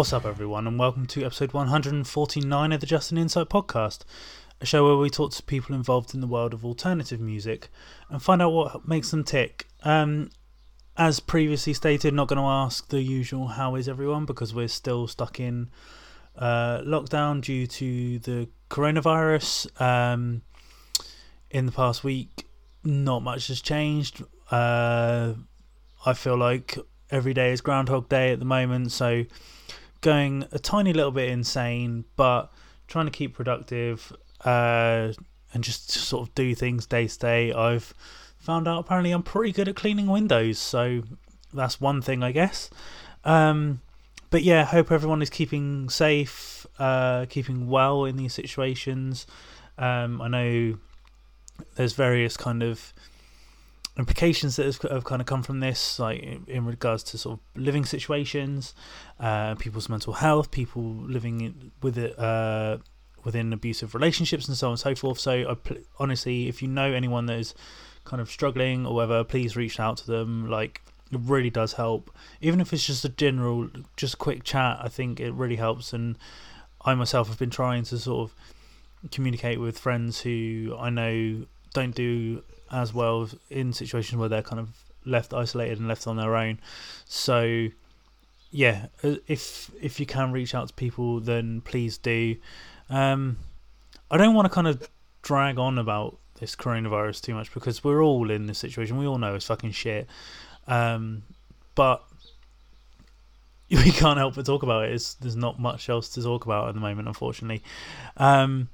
What's up, everyone, and welcome to episode 149 of the Just an Insight podcast, a show where we talk to people involved in the world of alternative music and find out what makes them tick. Um, as previously stated, not going to ask the usual "How is everyone?" because we're still stuck in uh, lockdown due to the coronavirus. Um, in the past week, not much has changed. Uh, I feel like every day is Groundhog Day at the moment, so going a tiny little bit insane, but trying to keep productive uh, and just sort of do things day to day. I've found out apparently I'm pretty good at cleaning windows, so that's one thing, I guess. Um, but yeah, hope everyone is keeping safe, uh, keeping well in these situations. Um, I know there's various kind of implications that have, kind of come from this, like in, regards to sort of living situations, uh, people's mental health, people living with it. Uh, within abusive relationships and so on and so forth. So, pl- honestly, if you know anyone that is kind of struggling or whatever, please reach out to them. Like, it really does help. Even if it's just a general, just quick chat, I think it really helps. And I myself have been trying to sort of communicate with friends who I know don't do as well in situations where they're kind of left isolated and left on their own. So yeah, uh, if if you can reach out to people, then please do. Um, I don't want to kind of drag on about this coronavirus too much because we're all in this situation. We all know it's fucking shit. Um, but we can't help but talk about it. It's, there's not much else to talk about at the moment, unfortunately. Um,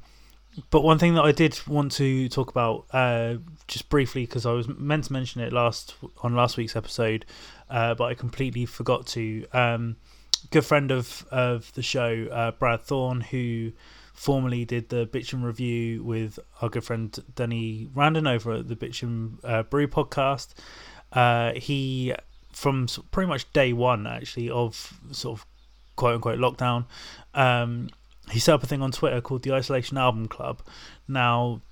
but one thing that I did want to talk about uh, just briefly because I was meant to mention it last on last week's episode, uh, but I completely forgot to. Um, good friend of of the show, uh, Brad Thorne, who formerly did the Bitchin review with our good friend Danny Randon over at the Bitchin uh, Brew podcast. Uh, he from pretty much day one actually of sort of quote unquote lockdown. Um, he set up a thing on Twitter called the Isolation Album Club. Now,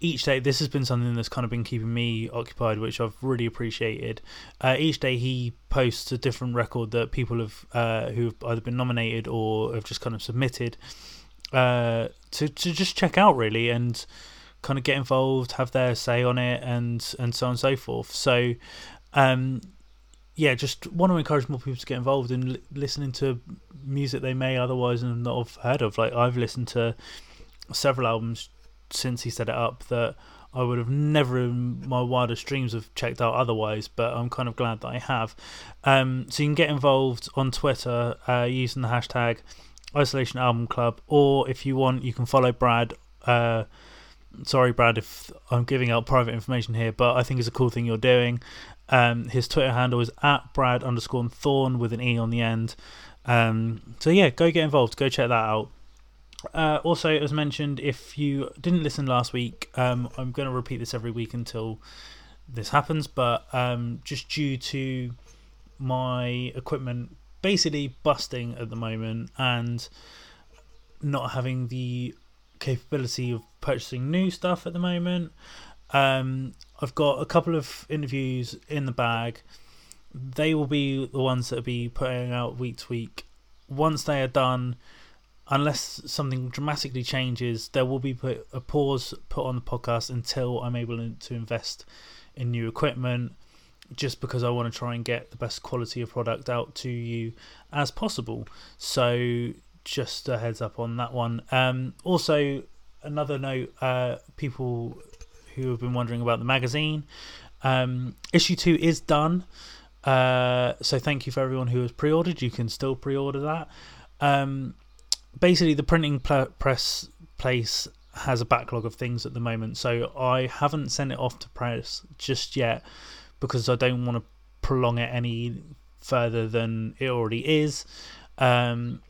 each day, this has been something that's kind of been keeping me occupied, which I've really appreciated. Uh, each day, he posts a different record that people have uh, who have either been nominated or have just kind of submitted uh, to to just check out really and kind of get involved, have their say on it, and and so on and so forth. So, um, yeah, just want to encourage more people to get involved in li- listening to music they may otherwise not have heard of. Like I've listened to several albums since he set it up that I would have never in my wildest dreams have checked out otherwise, but I'm kind of glad that I have. Um, so you can get involved on Twitter uh, using the hashtag Isolation Album Club, or if you want, you can follow Brad. Uh, sorry, Brad, if I'm giving out private information here, but I think it's a cool thing you're doing. Um, his Twitter handle is at Brad underscore Thorn with an E on the end. Um, so yeah, go get involved. Go check that out. Uh, also, as mentioned, if you didn't listen last week, um, I'm going to repeat this every week until this happens. But um, just due to my equipment basically busting at the moment and not having the capability of purchasing new stuff at the moment, um, I've got a couple of interviews in the bag. They will be the ones that will be putting out week to week. Once they are done, unless something dramatically changes, there will be put a pause put on the podcast until I'm able to invest in new equipment. Just because I want to try and get the best quality of product out to you as possible. So, just a heads up on that one. Um, also, another note: uh, people who have been wondering about the magazine. Um, issue two is done. Uh, so thank you for everyone who has pre-ordered. You can still pre-order that. Um, basically, the printing pl- press place has a backlog of things at the moment, so I haven't sent it off to press just yet because I don't want to prolong it any further than it already is. Um,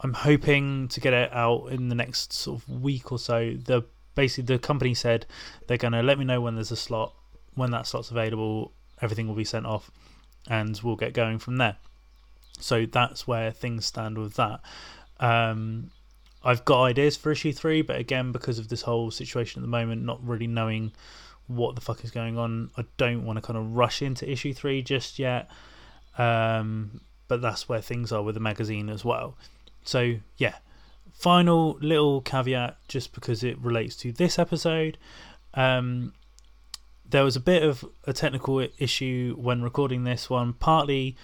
I'm hoping to get it out in the next sort of week or so. The basically the company said they're going to let me know when there's a slot, when that slot's available, everything will be sent off, and we'll get going from there. So that's where things stand with that. Um, I've got ideas for issue three, but again, because of this whole situation at the moment, not really knowing what the fuck is going on, I don't want to kind of rush into issue three just yet. Um, but that's where things are with the magazine as well. So yeah, final little caveat, just because it relates to this episode. Um, there was a bit of a technical issue when recording this one, partly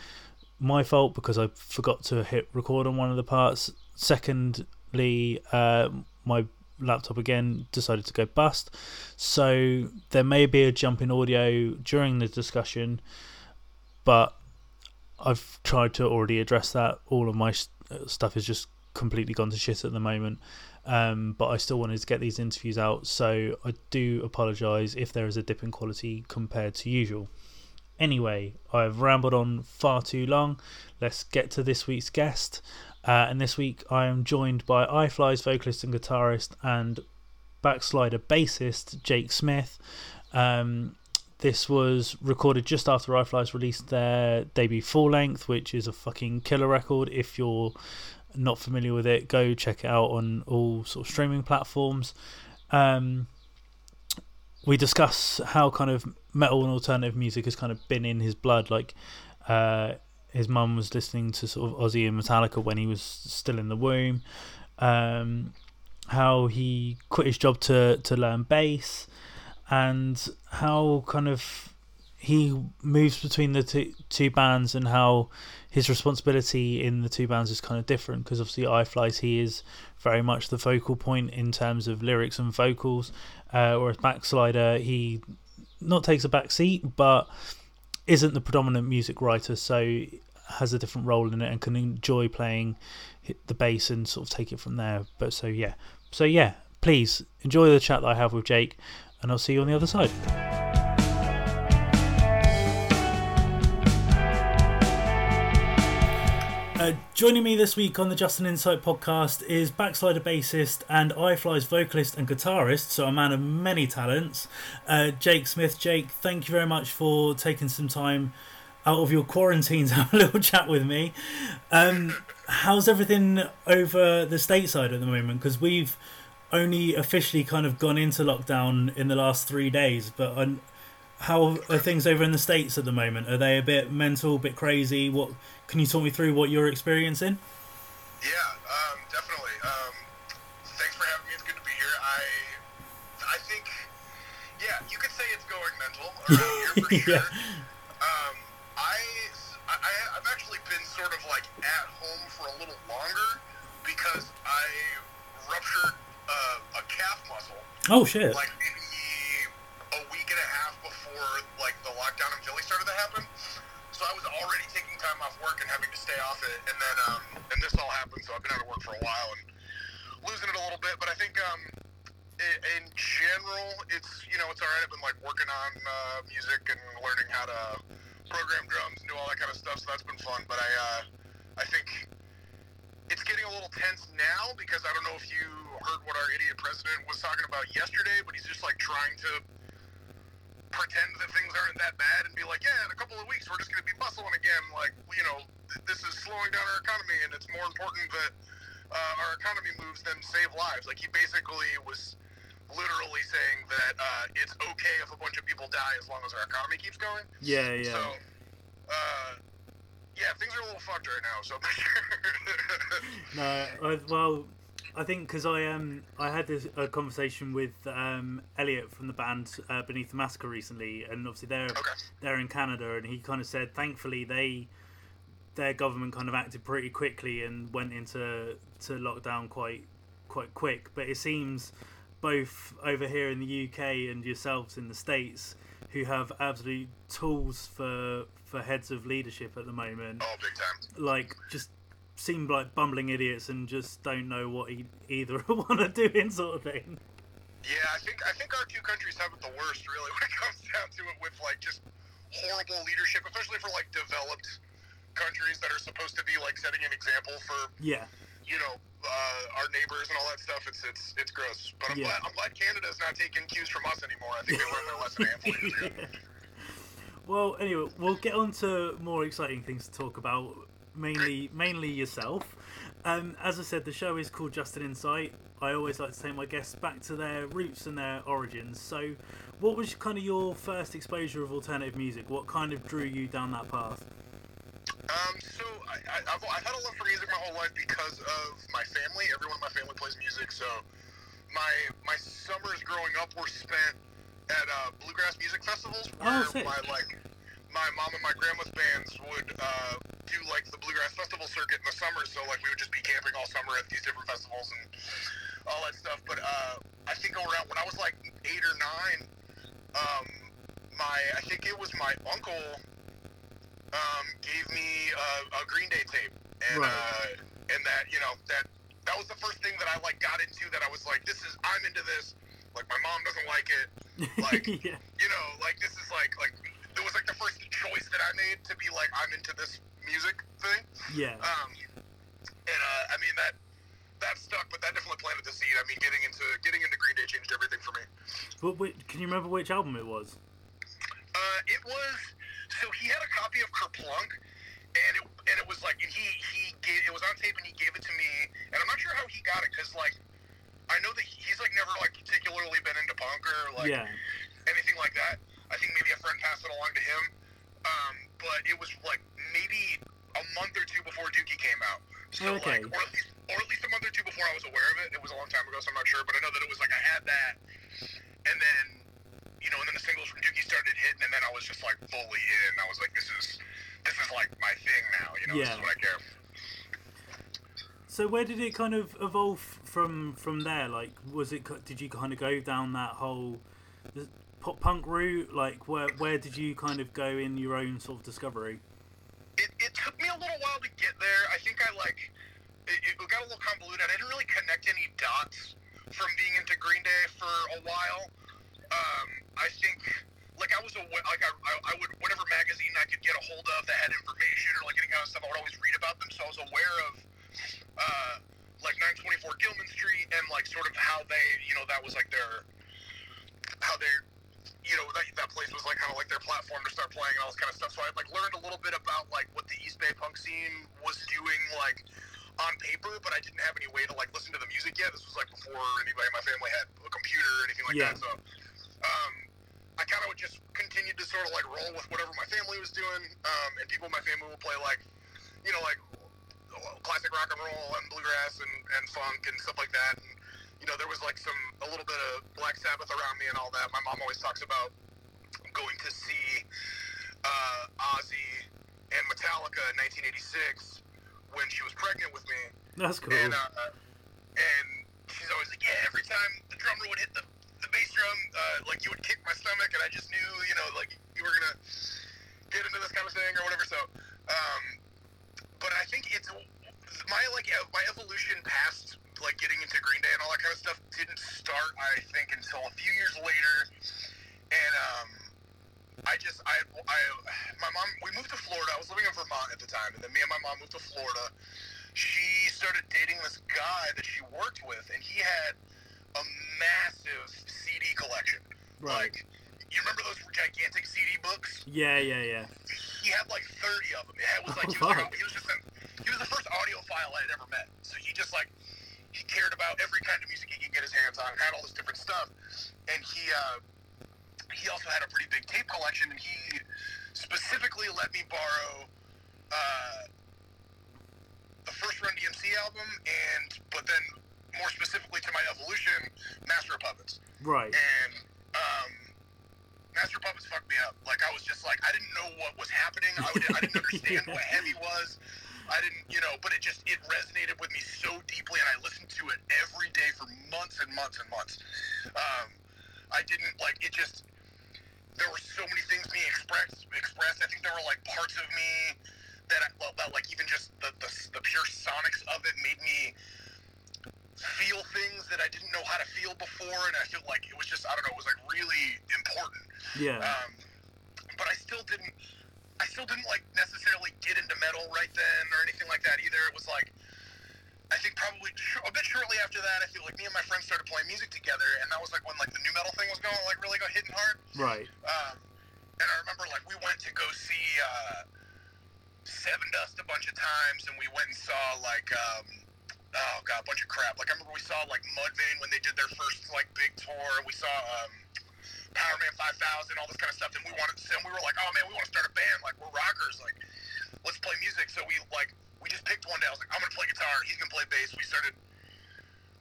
my fault because I forgot to hit record on one of the parts. Secondly, uh, my laptop again decided to go bust, so there may be a jump in audio during the discussion, but I've tried to already address that. All of my stuff is just completely gone to shit at the moment. Um, but I still wanted to get these interviews out, so I do apologise if there is a dip in quality compared to usual. Anyway, I've rambled on far too long. Let's get to this week's guest. Uh, and this week I am joined by iFly's vocalist and guitarist and backslider bassist Jake Smith. Um, this was recorded just after iFly's released their debut full length, which is a fucking killer record. If you're not familiar with it, go check it out on all sort of streaming platforms. Um, we discuss how kind of metal and alternative music has kind of been in his blood. Like, uh, his mum was listening to sort of Ozzy and Metallica when he was still in the womb. Um, how he quit his job to to learn bass, and how kind of he moves between the two, two bands and how his responsibility in the two bands is kind of different because obviously I Flies he is very much the focal point in terms of lyrics and vocals, uh, whereas Backslider he not takes a back seat but isn't the predominant music writer, so has a different role in it and can enjoy playing the bass and sort of take it from there. But so yeah, so yeah, please enjoy the chat that I have with Jake, and I'll see you on the other side. Uh, joining me this week on the Just an Insight podcast is backslider bassist and iFly's vocalist and guitarist, so a man of many talents, uh, Jake Smith. Jake, thank you very much for taking some time out of your quarantine to have a little chat with me. Um, how's everything over the stateside at the moment? Because we've only officially kind of gone into lockdown in the last three days, but how are things over in the states at the moment? Are they a bit mental, a bit crazy? What can you talk me through what you're experiencing? Yeah, um, definitely. Um, thanks for having me. It's good to be here. I, I think, yeah, you could say it's going mental around here for sure. yeah. um, I, I, I've actually been sort of like at home for a little longer because I ruptured uh, a calf muscle. Oh shit! Like stay off it, and then um, and this all happened, so I've been out of work for a while and losing it a little bit. But I think um, it, in general, it's you know it's all right. I've been like working on uh, music and learning how to program drums and do all that kind of stuff, so that's been fun. But I uh, I think it's getting a little tense now because I don't know if you heard what our idiot president was talking about yesterday, but he's just like trying to pretend that things aren't that bad and be like, yeah, in a couple of weeks we're just going to be bustling again. Like, you know, this is slowing down our economy, and it's more important that uh, our economy moves than save lives. Like, he basically was literally saying that uh, it's okay if a bunch of people die as long as our economy keeps going. Yeah, yeah. So, uh, yeah, things are a little fucked right now. So, no, well, I think because I um I had this a conversation with um Elliot from the band uh, Beneath the Massacre recently, and obviously they're okay. they're in Canada, and he kind of said thankfully they their government kind of acted pretty quickly and went into to lockdown quite quite quick. But it seems both over here in the UK and yourselves in the states who have absolute tools for for heads of leadership at the moment. Oh, big time! Like just seem like bumbling idiots and just don't know what e- either want to do in sort of thing. Yeah, I think I think our two countries have it the worst, really, when it comes down to it, with like just horrible leadership, especially for like developed countries that are supposed to be like setting an example for yeah, you know, uh, our neighbors and all that stuff. It's it's it's gross, but I'm Yeah. glad I'm glad Canada's not taking cues from us anymore. I think they learned their lesson a handful years ago. Well, anyway, we'll get on to more exciting things to talk about. Mainly, mainly yourself. Um, as I said, the show is called Just an Insight. I always like to take my guests back to their roots and their origins. So, what was kind of your first exposure of alternative music? What kind of drew you down that path? Um, so I, I, I've, I've had a love for music my whole life because of my family. Everyone in my family plays music, so my my summers growing up were spent at uh, bluegrass music festivals Oh, where sick. my like my mom and my grandma's bands would uh, do like the bluegrass festival circuit in the summer. So like we would just be camping all summer at these different festivals and all that stuff. But uh, I think around when I was like eight or nine, um, my I think it was my uncle um, gave me uh, a Green Day tape, and Right. uh, and that you know that that was the first thing that I like got into. That I was like, this is I'm into this. Like my mom doesn't like it. Like yeah. you know, like this is like like it was like the first choice that I made to be like I'm into this music thing. Yeah. Um, and uh, I mean that that stuck, but that definitely planted the seed. I mean, getting into getting into Green Day changed everything for me. But wait, can you remember which album it was? Uh, it was so he had a copy of Kerplunk, and it and it was like and he he gave it was on tape and he gave it to me, and I'm not sure how he got it because like I know that he's like never like particularly been into punk or like yeah. anything like that. I think maybe a friend passed it along to him, um, but it was like maybe a month or two before Dookie came out. So Okay. like, or at least or at least a month or two before I was aware of it. It was a long time ago, so I'm not sure, but I know that it was like I had that, and then you know, and then the singles from Dookie started hitting, and then I was just like fully in. I was like, this is this is like my thing now. You know, Yeah. this is what I care. So where did it kind of evolve from from there? Like, was it did you kind of go down that whole pop punk route? Like, where where did you kind of go in your own sort of discovery? it, it took me a little while to get there. I think I like it, it got a little convoluted. I didn't really connect any dots from being into Green Day for a while. Um, I think like I was a like I, I, would whatever magazine I could get a hold of that had information or like any kind of stuff. I would always read about them, so I was aware of uh, like 924 Gilman Street and like sort of how they, you know, that was like their how they you know that, that place was like kind of like their platform to start playing and all this kind of stuff. So I like learned a little bit about like what the East Bay punk scene was doing like on paper, but I didn't have any way to like listen to the music yet. This was like before anybody in my family had a computer or anything like Yeah. that. So um, I kind of just continue to sort of like roll with whatever my family was doing, um, and people in my family would play like you know like classic rock and roll and bluegrass and, and funk and stuff like that. And you know, there was like some a little bit of Black Sabbath around me and all that. My mom always talks about going to see uh, Ozzy and Metallica in 1986 when she was pregnant with me, That's cool. and uh, and she's always like, yeah, every time the drummer would hit the the bass drum, uh, like you would kick my stomach, and I just knew, you know, like you were gonna get into this kind of thing or whatever. So, um, but I think it's my like ev- my evolution past like getting into Green Day and all that kind of stuff didn't start, I think, until a few years later, and um. I just, I, I, my mom, we moved to Florida. I was living in Vermont at the time, and then me and my mom moved to Florida. She started dating this guy that she worked with, and he had a massive CD collection. right. Like, you remember those gigantic CD books? yeah, yeah, yeah. He had like 30 of them. It was like, Oh, he, was like he was just, he was the first audiophile I had ever met. So he just like, he cared about every kind of music he could get his hands on, had all this different stuff. And he, uh, he also had a pretty big tape collection, and he specifically let me borrow uh, the first Run DMC album, and but then more specifically to my evolution, Master of Puppets. Right. And um, Master of Puppets fucked me up. Like I was just like I didn't know what was happening. I, would, I didn't understand what heavy was. I didn't, you know, but it just it resonated with me so deeply, and I listened to it every day for months and months and months. Um, I didn't like it. Just there were so many things being expressed. Expressed. I think there were like parts of me that I, well, that like even just the, the the pure sonics of it made me feel things that I didn't know how to feel before, and I feel like it was just I don't know, it was like really important. Yeah. Um, but I still didn't, I still didn't like necessarily get into metal right then or anything like that either. It was like, I think probably a bit shortly after that, I feel like me and my friends started playing music together, and that was like when like the nu metal thing was going like really go hitting hard. right. Um, and I remember like we went to go see uh, Sevendust a bunch of times, and we went and saw like um, oh god, a bunch of crap. Like I remember we saw like Mudvayne when they did their first like big tour. We saw um, Powerman 5000, all this kind of stuff. And we wanted, to. and we were like, oh man, we want to start a band. Like we're rockers. Like let's play music. So we like we just picked one day. I was like, I'm gonna play guitar. He's gonna play bass. We started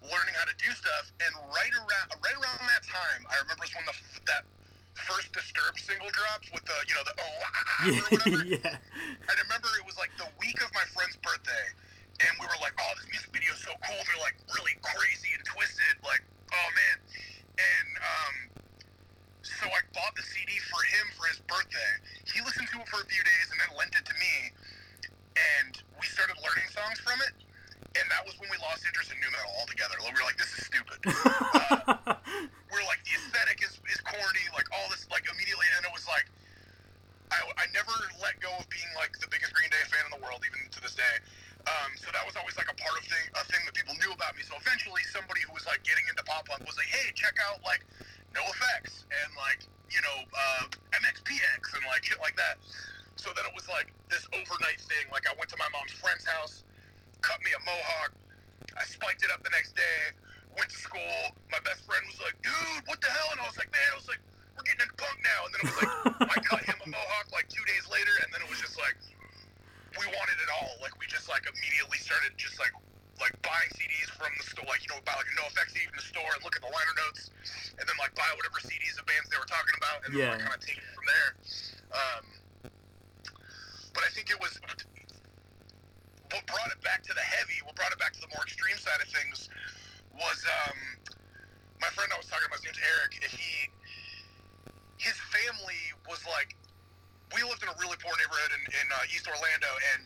learning how to do stuff, and right around right around that time, I remember when the that first Disturbed single drops with the you know the oh ah, ah, or whatever. yeah. I remember it was like the week of my friend's birthday, and we were like, "Oh, this music video is so cool." They're like really crazy and twisted, like, "Oh man!" And um, so I bought the CD for him for his birthday. He listened to it for a few days and then lent it to me, and we started learning songs from it. And that was when we lost interest in nu metal altogether. We were like, "This is stupid." Uh, we're like, the aesthetic is, is corny, like all this, like immediately, and it was like, I, I never let go of being like the biggest Green Day fan in the world, even to this day. Um, so that was always like a part of thing, a thing that people knew about me. So eventually, somebody who was like getting into pop punk was like, "Hey, check out like NOFX and like you know uh, MXPX and like shit like that." So then it was like this overnight thing. Like I went to my mom's friend's house, cut me a mohawk, I spiked it up the next day, went to school. My best friend was like, "Dude, what the hell?" And I was like, "Man, I was like, we're getting into punk now." And then it was like, I cut him a mohawk like two days later, and then it was just like, we wanted it all. Like we just like immediately started just like like buying CDs from the store, like you know, buy like a NOFX CD from the store and look at the liner notes, and then like buy whatever CDs of bands they were talking about, and Yeah. then like, kind of take it from there. Um, but I think it was what brought it back to the heavy, what brought it back to the more extreme side of things was um, my friend I was talking about. His name's Eric. He his family was like we lived in a really poor neighborhood in, in uh, East Orlando, and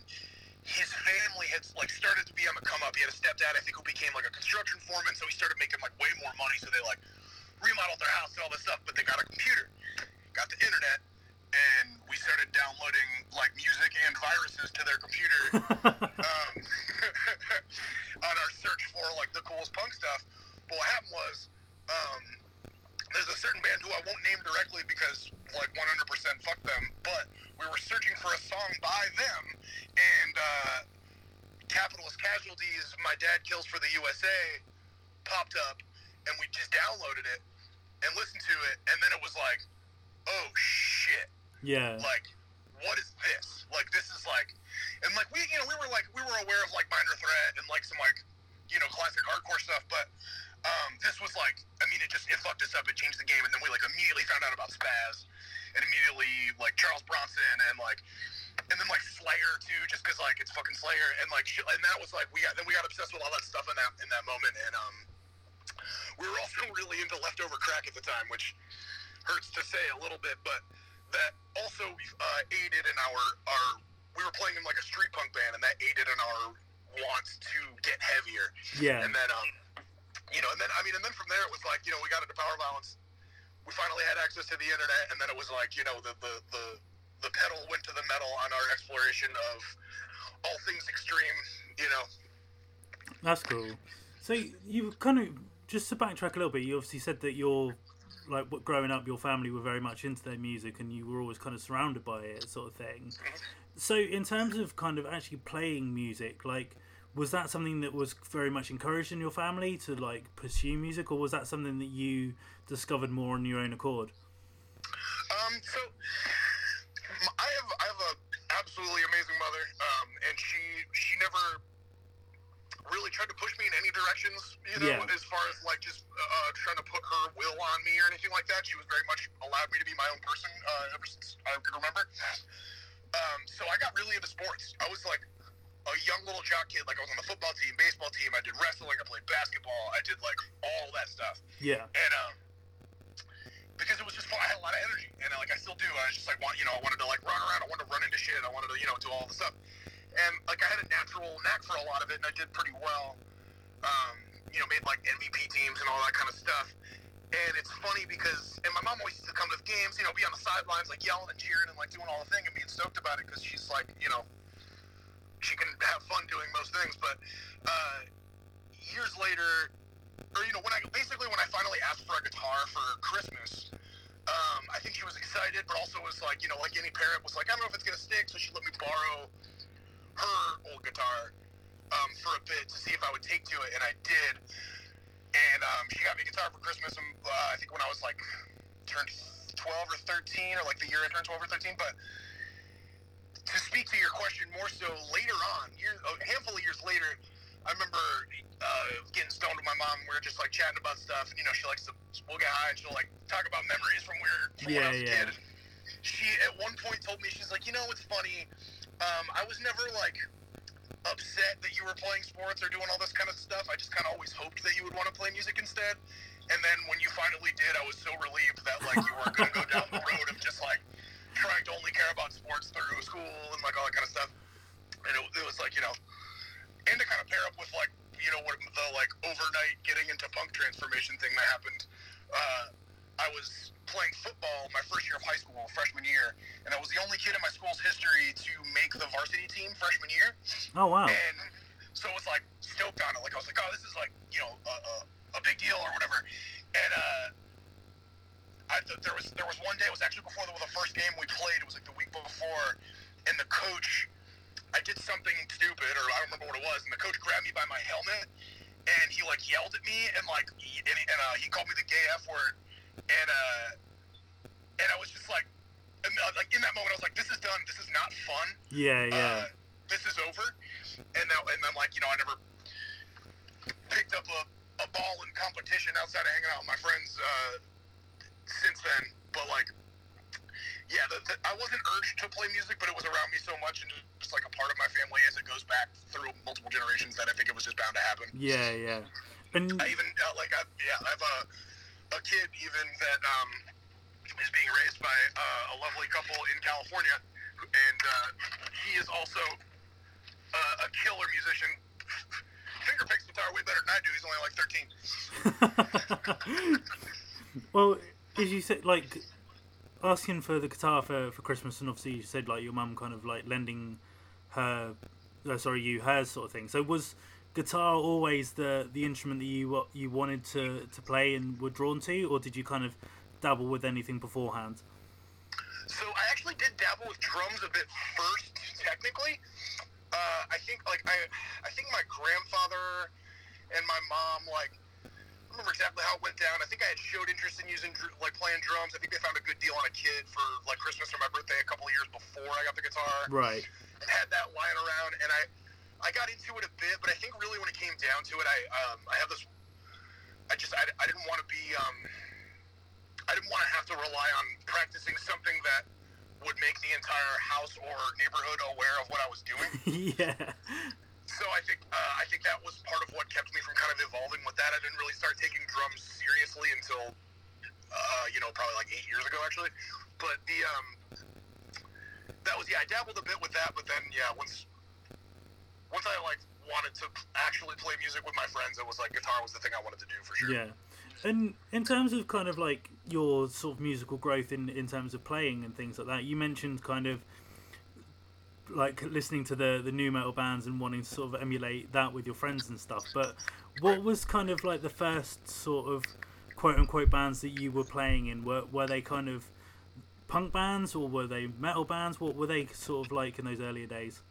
his family had like started to be on the come up. He had a stepdad, I think, who became like a construction foreman, so he started making like way more money. So they like remodeled their house and all this stuff, but they got a computer, got the internet, and we started downloading like music and viruses to their computer um, on our search for like the coolest punk stuff. But what happened was, um, there's a certain band who I won't name directly because like 100% fuck them, but we were searching for a song by them, and uh, Capitalist Casualties, My Dad Kills for the USA, popped up, and we just downloaded it and listened to it, and then it was like, oh shit. Yeah. like what is this? Like this is like and like we you know we were like we were aware of like minor threat and like some like you know classic hardcore stuff but um this was like i mean it just it fucked us up. It changed the game and then we like immediately found out about Spazz and immediately like charles bronson and like and then like slayer too just because like it's fucking slayer. And like and that was like we got then we got obsessed with all that stuff in that in that moment. And um we were also really into leftover crack at the time which hurts to say a little bit, but that also uh, aided in our our. We were playing in like a street punk band, and that aided in our wants to get heavier. Yeah. And then, um, you know, and then I mean, and then from there it was like, you know, we got into power violence. We finally had access to the internet, and then it was like, you know, the the the, the pedal went to the metal on our exploration of all things extreme. You know. That's cool. So you kind of just to backtrack a little bit. You obviously said that you're like growing up, your family were very much into their music, and you were always kind of surrounded by it, sort of thing. So in terms of kind of actually playing music, like was that something that was very much encouraged in your family to like pursue music, or was that something that you discovered more on your own accord? Um, so I have I have a absolutely amazing mother, um, and she she never really tried to push me in any directions, you know, Yeah. as far as like just uh, trying to put her will on me or anything like that. She was very much allowed me to be my own person uh, ever since I could remember. Um, so I got really into sports. I was like a young little jock kid. Like I was on the football team, baseball team. I did wrestling. I played basketball. I did like all that stuff Yeah. and um, because it was just fun. I had a lot of energy, and uh, like I still do. I was just like want you know I wanted to like run around. I wanted to run into shit. I wanted to you know do all the stuff, and like I had a natural knack for a lot of it, and I did pretty well. Um, you know, made like MVP teams and all that kind of stuff. And it's funny because, and my mom always used to come to the games, you know, be on the sidelines, like yelling and cheering and like doing all the thing and being stoked about it because she's like, you know, she can have fun doing most things. But uh, years later, or you know, when I basically when I finally asked for a guitar for Christmas, um, I think she was excited, but also was like, you know, like any parent was like, I don't know if it's gonna stick, so she let me borrow her old guitar um, for a bit to see if I would take to it, and I did. And um, she got me a guitar for Christmas, and uh, I think when I was like turned 12 or 13, or like the year I turned 12 or 13, but to speak to your question more so later on, year, a handful of years later, I remember uh, getting stoned with my mom. We were just like chatting about stuff. You know, she likes to we'll get high and she'll like talk about memories from where from when Yeah, I was a yeah. kid. She at one point told me she's like, you know, it's funny. Um, I was never like upset that you were playing sports or doing all this kind of stuff. I just kind of always hoped that you would want to play music instead. And then when you finally did, I was so relieved that like you weren't going to go down the road of just like trying to only care about sports through school and like all that kind of stuff. And it, it was like you know, and to kind of pair up with like you know what the like overnight getting into punk transformation thing that happened. Uh, I was playing football my first year of high school, freshman year, and I was the only kid in my school's history to make the varsity team freshman year. Oh wow. And so it was like stoked on it. Like I was like, oh, this is like you know a, a, a big deal or whatever. And uh, I, th- there was there was one day. It was actually before the, the first game we played. It was like the week before, and the coach. I did something stupid, or I don't remember what it was, and the coach grabbed me by my helmet, and he like yelled at me, and like, he, and, and uh, he called me the gay f word, and uh, and I was just like, and, uh, like in that moment, I was like, this is done. This is not fun Yeah, yeah. uh, this is over. And now, and I'm like, you know, I never picked up a, a ball in competition outside of hanging out with my friends uh, since then. But like, yeah, the, the, I wasn't urged to play music, but it was around me so much and just like a part of my family as it goes back through multiple generations that I think it was just bound to happen. yeah, yeah. And I even uh, like I yeah I have a kid even that um is being raised by uh, a lovely couple in California, and uh, he is also uh, a killer musician. Finger picks guitar way better than I do. He's only like thirteen. well, as you said, like asking for the guitar for, for Christmas, and obviously you said like your mum kind of like lending her, uh, sorry, you hers sort of thing. So was guitar always the the instrument that you you wanted to to play and were drawn to, or did you kind of dabble with anything beforehand? So I actually did dabble with drums a bit first, technically. Uh, I think like I, I think my grandfather and my mom like I remember exactly how it went down. I think I had showed interest in using like playing drums. I think they found a good deal on a kid for like Christmas or my birthday a couple of years before I got the guitar Right. and had that lying around. And I I got into it a bit, but I think really when it came down to it, I um, I have this. I just I, I didn't want to be um, I didn't want to have to rely on practicing something that would make the entire house or neighborhood aware of what I was doing. yeah. So I think uh, I think that was part of what kept me from kind of evolving with that. I didn't really start taking drums seriously until uh, you know probably like eight years ago actually. But the um, that was yeah I dabbled a bit with that, but then yeah once once I like wanted to actually play music with my friends, it was like guitar was the thing I wanted to do for sure. Yeah. And in terms of kind of like your sort of musical growth in, in terms of playing and things like that, you mentioned kind of like listening to the, the nu metal bands and wanting to sort of emulate that with your friends and stuff. But what was kind of like the first sort of quote unquote bands that you were playing in? Were, were they kind of punk bands or were they metal bands? What were they sort of like in those earlier days?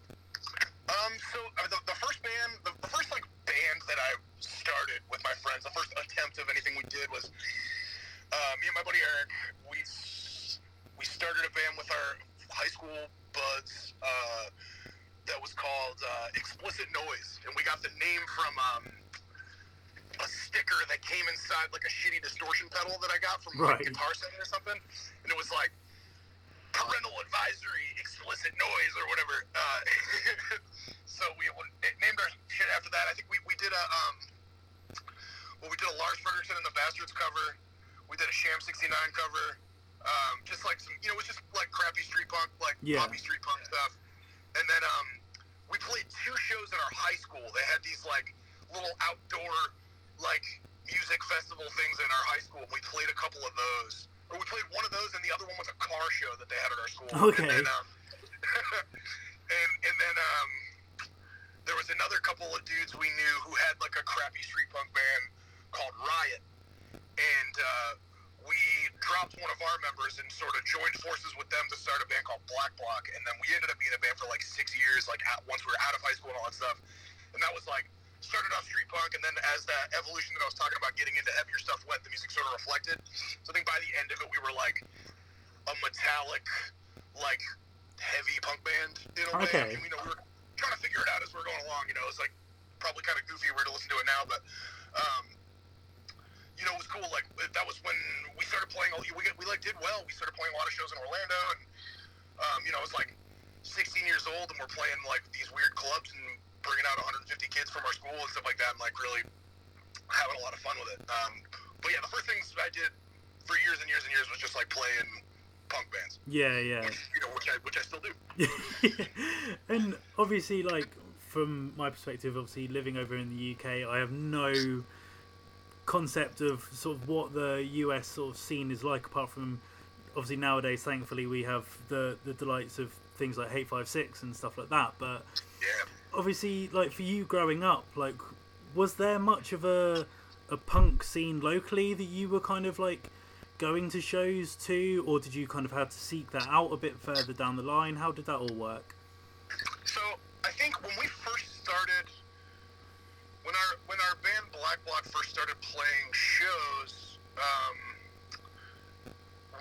So uh, the, the first band, the, the first like band that I started with my friends, the first attempt of anything we did was uh, me and my buddy Eric. We we started a band with our high school buds uh, that was called uh, Explicit Noise, and we got the name from um, a sticker that came inside like a shitty distortion pedal that I got from Right. like, Guitar Center or something, and it was like parental advisory, explicit noise, or whatever. Uh, so we named our shit after that. I think we, we did a um, well, we did a Lars Frederiksen and the Bastards cover. We did a Sham '69 cover. Um, just like some, you know, it was just like crappy street punk, like Yeah. poppy street punk stuff. And then um, we played two shows at our high school. They had these like little outdoor like music festival things in our high school. We played a couple of those. Or we played one of those, and the other one was a car show that they had at our school. Okay. And then, um, and, and then um, there was another couple of dudes we knew who had like a crappy street punk band called Riot, and uh, we dropped one of our members and sort of joined forces with them to start a band called Black Block, and then we ended up being a band for like six years, like at, once we were out of high school and all that stuff, and that was like started off street punk, and then as that evolution that I was talking about, getting into heavier stuff went, the music sort of reflected. So I think by the end of it, we were like a metallic, like heavy punk band in a way. Okay. I mean, you know, we were trying to figure it out as we are going along. You know, it's like probably kind of goofy weird to listen to it now, but um, you know, it was cool. Like that was when we started playing. We we like did well. We started playing a lot of shows in Orlando, and um, you know, I was like 16 years old, and we're playing like these weird clubs and bringing out 150 kids from our school and stuff like that, and like really having a lot of fun with it. Um, but yeah, the first things I did for years and years and years was just like playing punk bands, Yeah, yeah. which you know, which I which I still do. and obviously, like from my perspective, obviously living over in the UK, I have no concept of sort of what the US sort of scene is like. Apart from obviously nowadays, thankfully, we have the the delights of things like Hate5six and stuff like that. But Yeah. obviously, like for you growing up, like was there much of a a punk scene locally that you were kind of like going to shows too, or did you kind of have to seek that out a bit further down the line? How did that all work? So I think when we first started, when our when our band Black Block first started playing shows, um,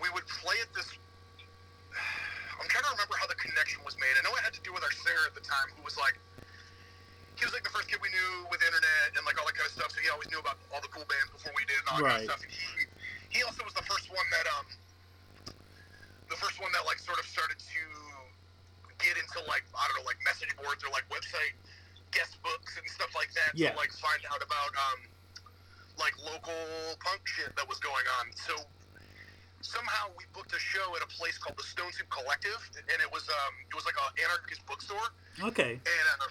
we would play at this. I'm trying to remember how the connection was made. I know it had to do with our singer at the time, who was like, he was like the first kid we knew with internet and like all that kind of stuff. So he always knew about all the cool bands before we did and all that Right. kind of stuff. And he he also was the first one that um the first one that like sort of started to get into like I don't know like message boards or like website guest books and stuff like that Yeah. to like find out about um like local punk shit that was going on. So somehow we booked a show at a place called the Stone Soup Collective, and it was um it was like an anarchist bookstore, Okay. and uh,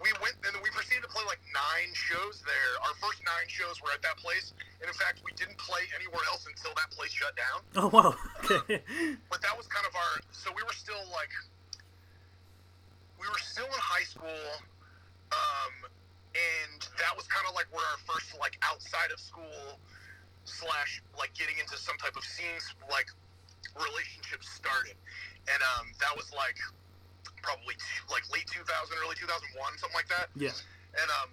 we went and we proceeded to play like nine shows there. Our first nine shows were at that place, and in fact we didn't play anywhere else until that place shut down. Oh wow. Okay. But that was kind of our. So we were still like, we were still in high school, um, and that was kind of like where our first like outside of school slash like getting into some type of scenes like relationship started, and um, that was like probably like late 2000, early 2001, something like that yeah. and um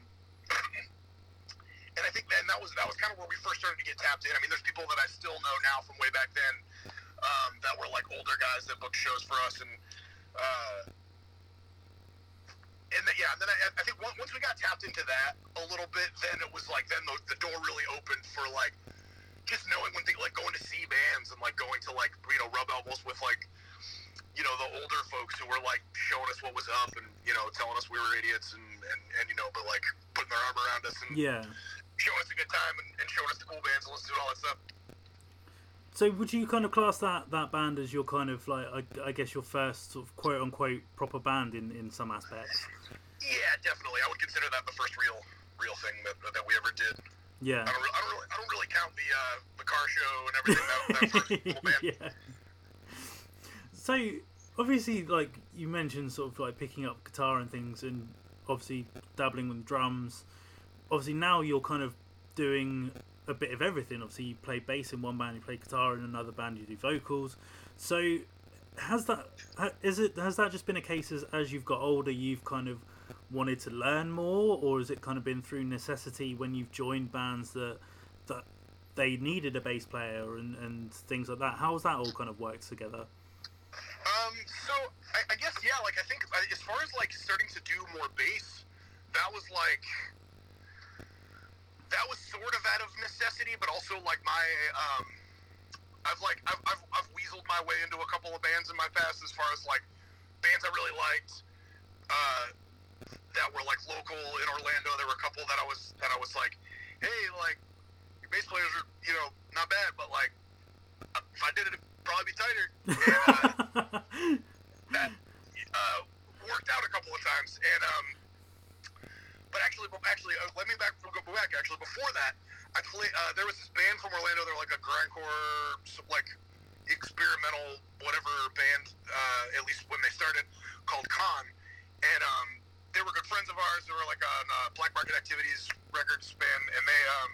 and I think then that was that was kind of where we first started to get tapped in. I mean, there's people that I still know now from way back then um, that were like older guys that booked shows for us, and uh, and then, yeah, and then I, I think once, once we got tapped into that a little bit, then it was like then the, the door really opened for like just knowing when things like going to see bands and like going to like you know rub elbows with like you know the older folks who were like showing us what was up and you know telling us we were idiots and and, and you know but like putting their arm around us and Yeah. showing us a good time and, and showing us the cool bands and listening to all that stuff. So would you kind of class that that band as your kind of like I, I guess your first sort of quote unquote proper band in in some aspects? Yeah, definitely. I would consider that the first real real thing that, that we ever did. Yeah. I don't, I don't really I don't really count the uh, the car show and everything that, that first cool band. So obviously, like you mentioned, sort of like picking up guitar and things, and obviously dabbling with drums. Obviously, now you're kind of doing a bit of everything. Obviously, you play bass in one band, you play guitar in another band, you do vocals. So has that is it has that just been a case as as you've got older, you've kind of wanted to learn more, or has it kind of been through necessity when you've joined bands that that they needed a bass player and, and things like that? How's that all kind of worked together? Um, so I, I guess yeah, like I think uh, as far as like starting to do more bass, that was like that was sort of out of necessity, but also like my um, I've like I've, I've I've weaseled my way into a couple of bands in my past as far as like bands I really liked uh, that were like local in Orlando. There were a couple that I was that I was like, hey, like your bass players are you know not bad, but like if I did it, it'd probably be tighter. And, uh, that uh, worked out a couple of times. And um, but actually, actually, uh, let me back go back. Actually, before that, I play. Uh, there was this band from Orlando. They're like a grindcore, like experimental whatever band. Uh, at least when they started, called Con, and um, they were good friends of ours. They were like on uh, Black Market Activities Records band, and they um.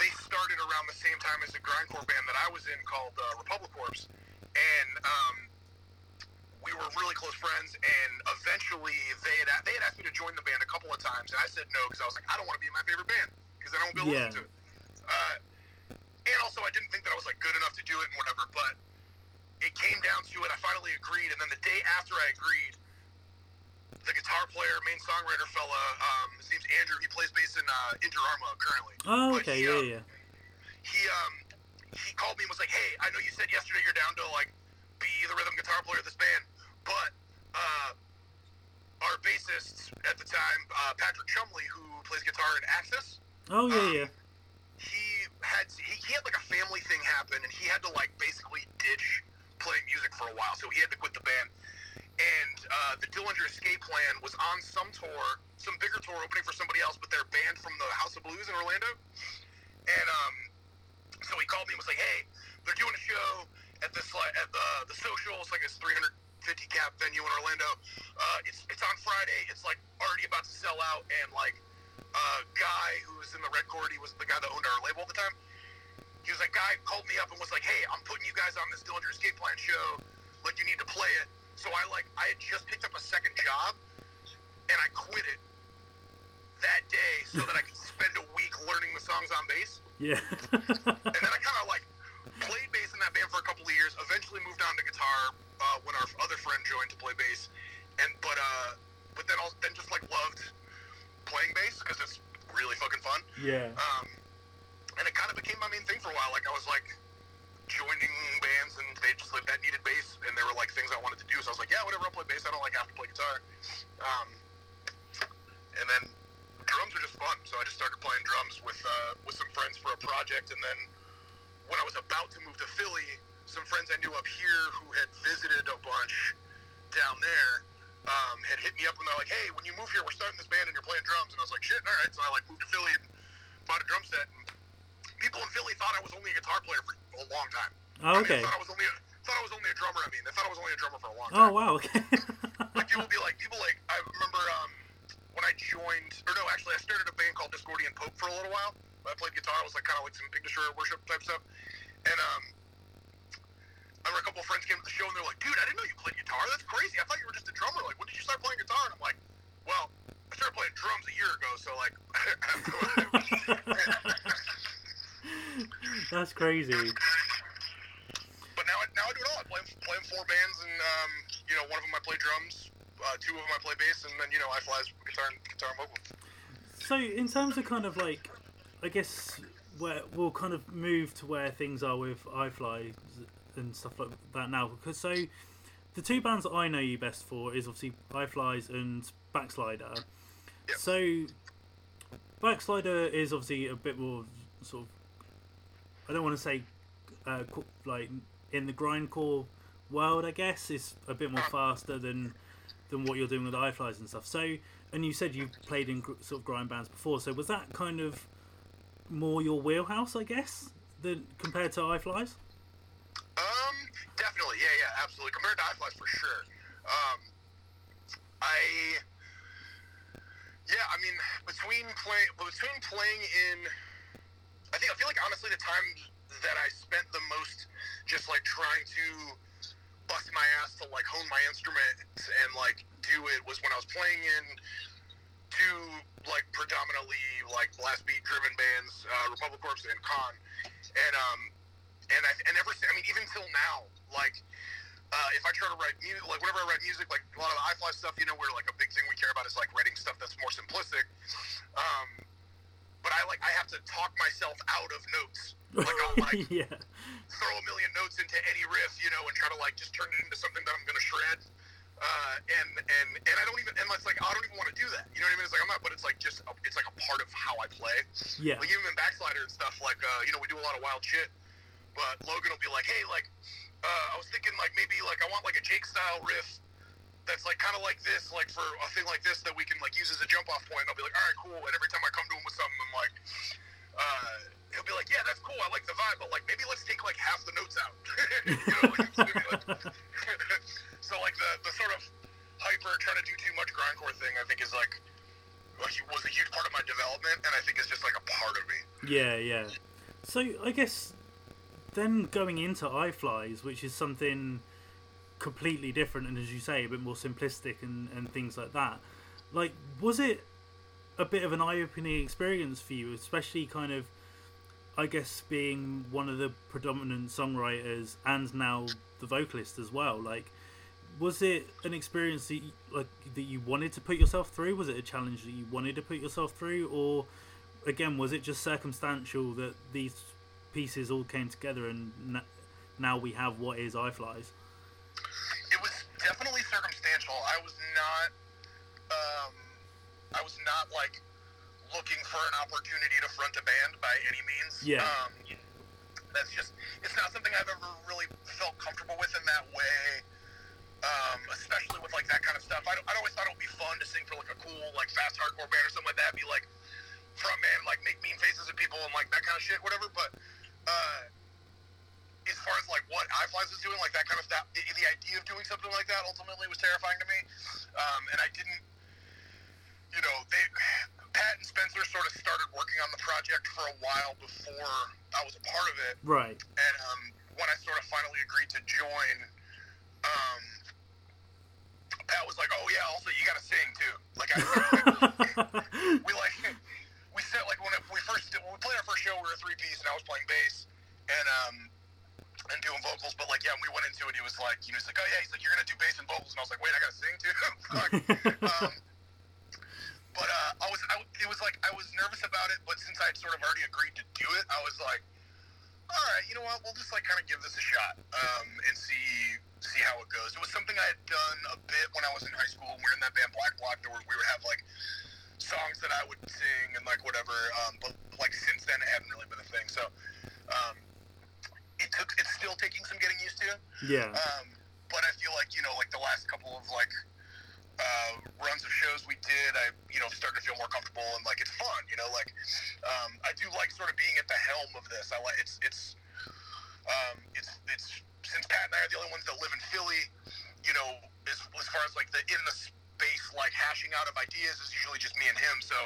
They started around the same time as the grindcore band that I was in called uh, Republic Corps, and um, we were really close friends, and eventually they had they had asked me to join the band a couple of times, and I said no because I was like, I don't want to be in my favorite band because I don't feel Yeah. to it. Uh, and also, I didn't think that I was like good enough to do it and whatever. But it came down to it. I finally agreed, and then the day after I agreed, the guitar player, main songwriter fella, um, his name's Andrew. He plays bass in uh, Inter Arma currently. Oh, okay, he, yeah, uh, yeah. He um he called me and was like, "Hey, I know you said yesterday you're down to like be the rhythm guitar player of this band, but uh, our bassist at the time, uh, Patrick Chumley, who plays guitar in Access, Oh, um, yeah, yeah. he had he, he had like a family thing happen, and he had to like basically ditch playing music for a while, so he had to quit the band. And uh, the Dillinger Escape Plan was on some tour, some bigger tour opening for somebody else, but they're banned from the House of Blues in Orlando. And um, so he called me and was like, "Hey, they're doing a show at this at the the social. It's like this 350 cap venue in Orlando. Uh, it's it's on Friday. It's like already about to sell out, and like uh, guy who's in the Red Chord, he was the guy that owned our label at the time. He was like, guy called me up and was like, "Hey, I'm putting you guys on this Dillinger Escape Plan show. Like, you need to play it." So I like I had just picked up a second job, and I quit it that day so that I could spend a week learning the songs on bass. Yeah. And then I kind of like played bass in that band for a couple of years. Eventually moved on to guitar uh, when our other friend joined to play bass. And but uh, but then also, then just like loved playing bass because it's really fucking fun. yeah. Um, and it kind of became my main thing for a while. Like I was like bands and they just like that needed bass and there were like things I wanted to do. So I was like, yeah, whatever, I'll play bass. I don't like have to play guitar. Um, and then drums are just fun. So I just started playing drums with uh, with some friends for a project. And then when I was about to move to Philly, some friends I knew up here who had visited a bunch down there um, had hit me up and they're like, "Hey, when you move here, we're starting this band and you're playing drums." And I was like, "Shit, all right." So I like moved to Philly and bought a drum set. And people in Philly thought I was only a guitar player for a long time. Oh, I mean, okay. thought I was only a, thought I was only a drummer. I mean, they thought I was only a drummer for a long Oh, wow, okay. Like people be like, people like I remember um, when I joined, or no, actually, I started a band called Discordian Pope for a little while. I played guitar. It was like kind of like some Destroyer worship type stuff. And um, I remember a couple of friends came to the show and they're like, "Dude, I didn't know you played guitar. That's crazy. I thought you were just a drummer. Like, when did you start playing guitar?" And I'm like, "Well, I started playing drums a year ago. So like." That's crazy. But now, I, now I do it all. I play, play in four bands, and um, you know, one of them I play drums, uh, two of them I play bass, and then you know, I fly guitar and guitar and vocal. So, in terms of kind of like, I guess where we'll kind of move to where things are with iFly and stuff like that now. Because so, the two bands that I know you best for is obviously Eye Flys and Backslider. Yep. So, Backslider is obviously a bit more sort of. I don't want to say, uh, like in the grindcore world. I guess is a bit more faster than than what you're doing with Eye Flys and stuff. So, and you said you've played in sort of grind bands before. So was that kind of more your wheelhouse, I guess, than compared to Eye Flys? Um, definitely, yeah, yeah, absolutely. Compared to Eye Flys, for sure. Um, I, yeah, I mean, between play, between playing in, I think I feel like honestly the time that I spent the most just like trying to bust my ass to like hone my instrument and like do it was when I was playing in two like predominantly like blast beat driven bands, uh, Republic Corps and Con, and um, and I and ever I mean even till now, like uh, if I try to write music, like whenever I write music, like a lot of the iFly stuff, you know, where like a big thing we care about is like writing stuff that's more simplistic. Um, but I like I have to talk myself out of notes. Like I'll like yeah. throw a million notes into any riff, you know, and try to like just turn it into something that I'm gonna shred. Uh, and and and I don't even and it's like I don't even want to do that. You know what I mean? It's like I'm not, but it's like just a, it's like a part of how I play. Yeah. Like even in Backslider and stuff, like uh, you know, we do a lot of wild shit. But Logan will be like, hey, like uh, I was thinking like maybe like I want like a Jake style riff that's like kind of like this, like for a thing like this that we can like use as a jump off point. I'll be like, all right, cool. And every time I come to him with something, I'm like, uh, he'll be like, yeah, that's cool. I like the vibe, but like maybe let's take like half the notes out. know, like, like- so like the the sort of hyper trying to do too much grindcore thing, I think is like was a huge part of my development, and I think is just like a part of me. Yeah, yeah. So I guess then going into Eye Flys, which is something completely different and as you say, a bit more simplistic and, and things like that. Like, was it a bit of an eye opening experience for you, especially kind of I guess being one of the predominant songwriters and now the vocalist as well, like was it an experience that you, like that you wanted to put yourself through? Was it a challenge that you wanted to put yourself through, or again was it just circumstantial that these pieces all came together and now we have what is Eye Flys? It was definitely circumstantial. I was not, um, I was not like looking for an opportunity to front a band by any means. Yeah. Um, that's just, it's not something I've ever really felt comfortable with in that way um, especially with like that kind of stuff. I, I always thought it would be fun to sing for like a cool like fast hardcore band or something like that. Be like front man, like make mean faces at people and like that kind of shit, whatever. But uh, as far as like what Eye Flys was doing, like that kind of stuff, the, the idea of doing something like that ultimately was terrifying to me. Um, and I didn't, you know, they Pat and Spencer sort of started working on the project for a while before I was a part of it. Right. And um, when I sort of finally agreed to join. Um, Pat was like, "Oh yeah, also you got to sing too." Like I, we like we said like when we first when we played our first show, we were a three piece, and I was playing bass and um and doing vocals. But like yeah, we went into it, he was like, you know, he's like, "Oh yeah," he's like, "You're gonna do bass and vocals," and I was like, "Wait, I got to sing too." um, but uh, I was I, it was like I was nervous about it, but since I'd sort of already agreed to do it, I was like, "All right, you know what? We'll just like kind of give this a shot um, and see." see how it goes. It was something I had done a bit when I was in high school. We were in that band Black Block, where we would have like songs that I would sing and like whatever. Um, but like since then, it hadn't really been a thing. So um, it took. It's still taking some getting used to. Yeah. Um, but I feel like you know, like the last couple of like uh, runs of shows we did, I you know started to feel more comfortable and like it's fun. You know, like um, I do like sort of being at the helm of this. I like it's it's um, it's it's since Pat and I are the only ones that live in Philly, you know, as, as far as like the in the space, like hashing out of ideas is usually just me and him. So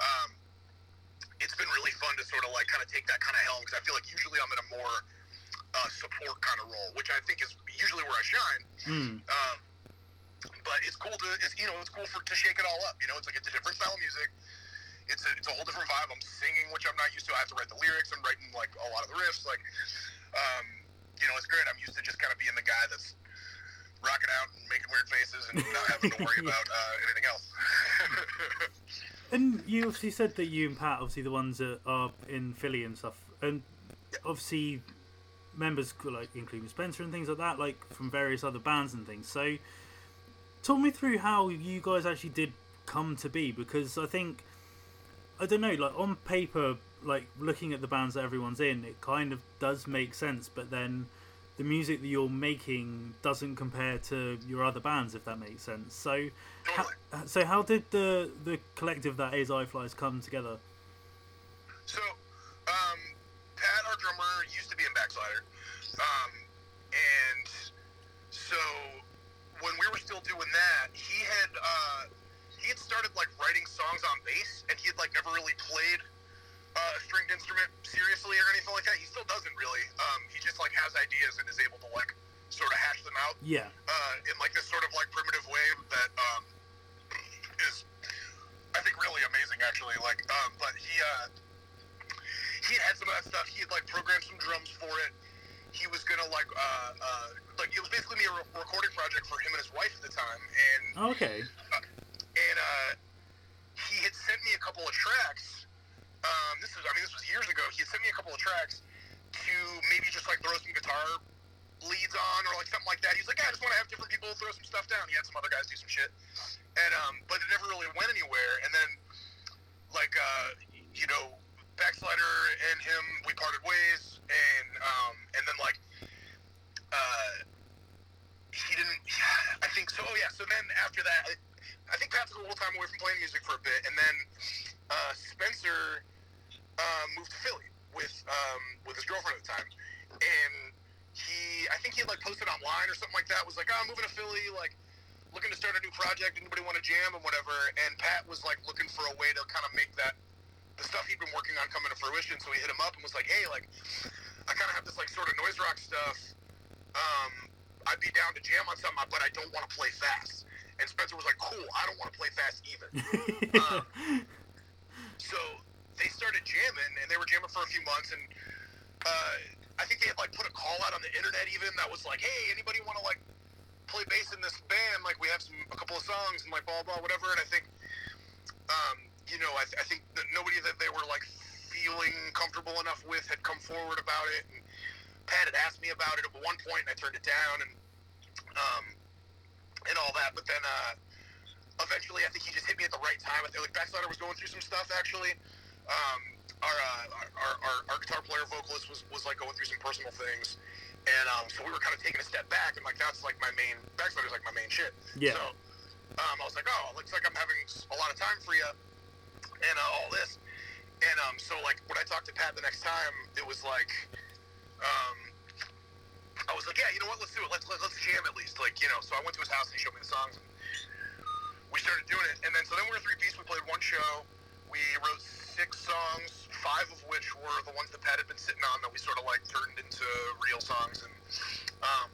um, it's been really fun to sort of like kind of take that kind of helm because I feel like usually I'm in a more uh, support kind of role, which I think is usually where I shine. Mm. Um, but it's cool to, it's, you know, it's cool for to shake it all up. You know, it's like it's a different style of music. It's a, it's a whole different vibe. I'm singing, which I'm not used to. I have to write the lyrics. I'm writing like a lot of the riffs. Like, um, you know, it's great. I'm used to just kind of being the guy that's rocking out and making weird faces and not having to worry about uh, anything else. and you obviously said that you and Pat, obviously the ones that are in Philly and stuff, and obviously members like including Spencer and things like that, like from various other bands and things. So, talk me through how you guys actually did come to be, because I think I don't know, like on paper, like looking at the bands that everyone's in, it kind of does make sense, but then the music that you're making doesn't compare to your other bands, if that makes sense. So, how, so how did the the collective that is Eye Flys come together? So, Our drummer, used to be in Backslider, um, and so when we were still doing that, he had uh, he had started like writing songs on bass, and he had like never really played uh, a stringed instrument seriously or anything like that. He still doesn't really. Um, he just like has ideas and is able to like sort of hash them out. Yeah. Uh, in like this sort of like primitive way that um, is, I think, really amazing actually. Like, um, but he uh, he had some of that stuff. He had like programmed some drums for it. He was gonna like uh, uh, like it was basically a re- recording project for him and his wife at the time, and Okay. and uh, he had sent me a couple of tracks. Um, this is, I mean, this was years ago. He had sent me a couple of tracks to maybe just like throw some guitar leads on or like something like that. He's like, yeah, I just want to have different people throw some stuff down. He had some other guys do some shit, and um, but it never really went anywhere. And then, like, uh, you know, Backslider and him, we parted ways, and um, and then like, uh, he didn't. I think so. Oh yeah. So then after that, I, I think Pat took a little time away from playing music for a bit, and then uh, Spencer uh, moved to Philly with um, with his girlfriend at the time, and he I think he had like posted online or something like that. Was like, oh, I'm moving to Philly, like looking to start a new project. Anybody want to jam and whatever? And Pat was like looking for a way to kind of make that the stuff he'd been working on coming to fruition. So we hit him up and was like, hey, like I kind of have this like sort of noise rock stuff. Um, I'd be down to jam on something, but I don't want to play fast. And Spencer was like, cool, I don't want to play fast either. um, so they started jamming, and they were jamming for a few months, and uh, I think they had like put a call out on the internet even that was like, hey, anybody want to like play bass in this band? Like we have some a couple of songs and like blah blah whatever. And I think, you know, I, th- I think that nobody that they were like feeling comfortable enough with had come forward about it. And Pat had asked me about it at one point, and I turned it down, and um, and all that. But then uh, eventually, I think he just hit me at the right time. I think like Backslider was going through some stuff actually. Um, our, uh, our, our, our guitar player vocalist was, was like going through some personal things and um, so we were kind of taking a step back and like that's like my main backslider's like my main shit Yeah. so um, I was like oh looks like I'm having a lot of time for you and uh, all this. And um, so like when I talked to Pat the next time it was like um, I was like yeah you know what? Let's do it. Let's, let's, let's jam at least. Like you know so I went to his house and he showed me the songs. And we started doing it. And then so then we were three piece we played one show. We wrote six songs, five of which were the ones that Pat had been sitting on that we sort of like turned into real songs, and um,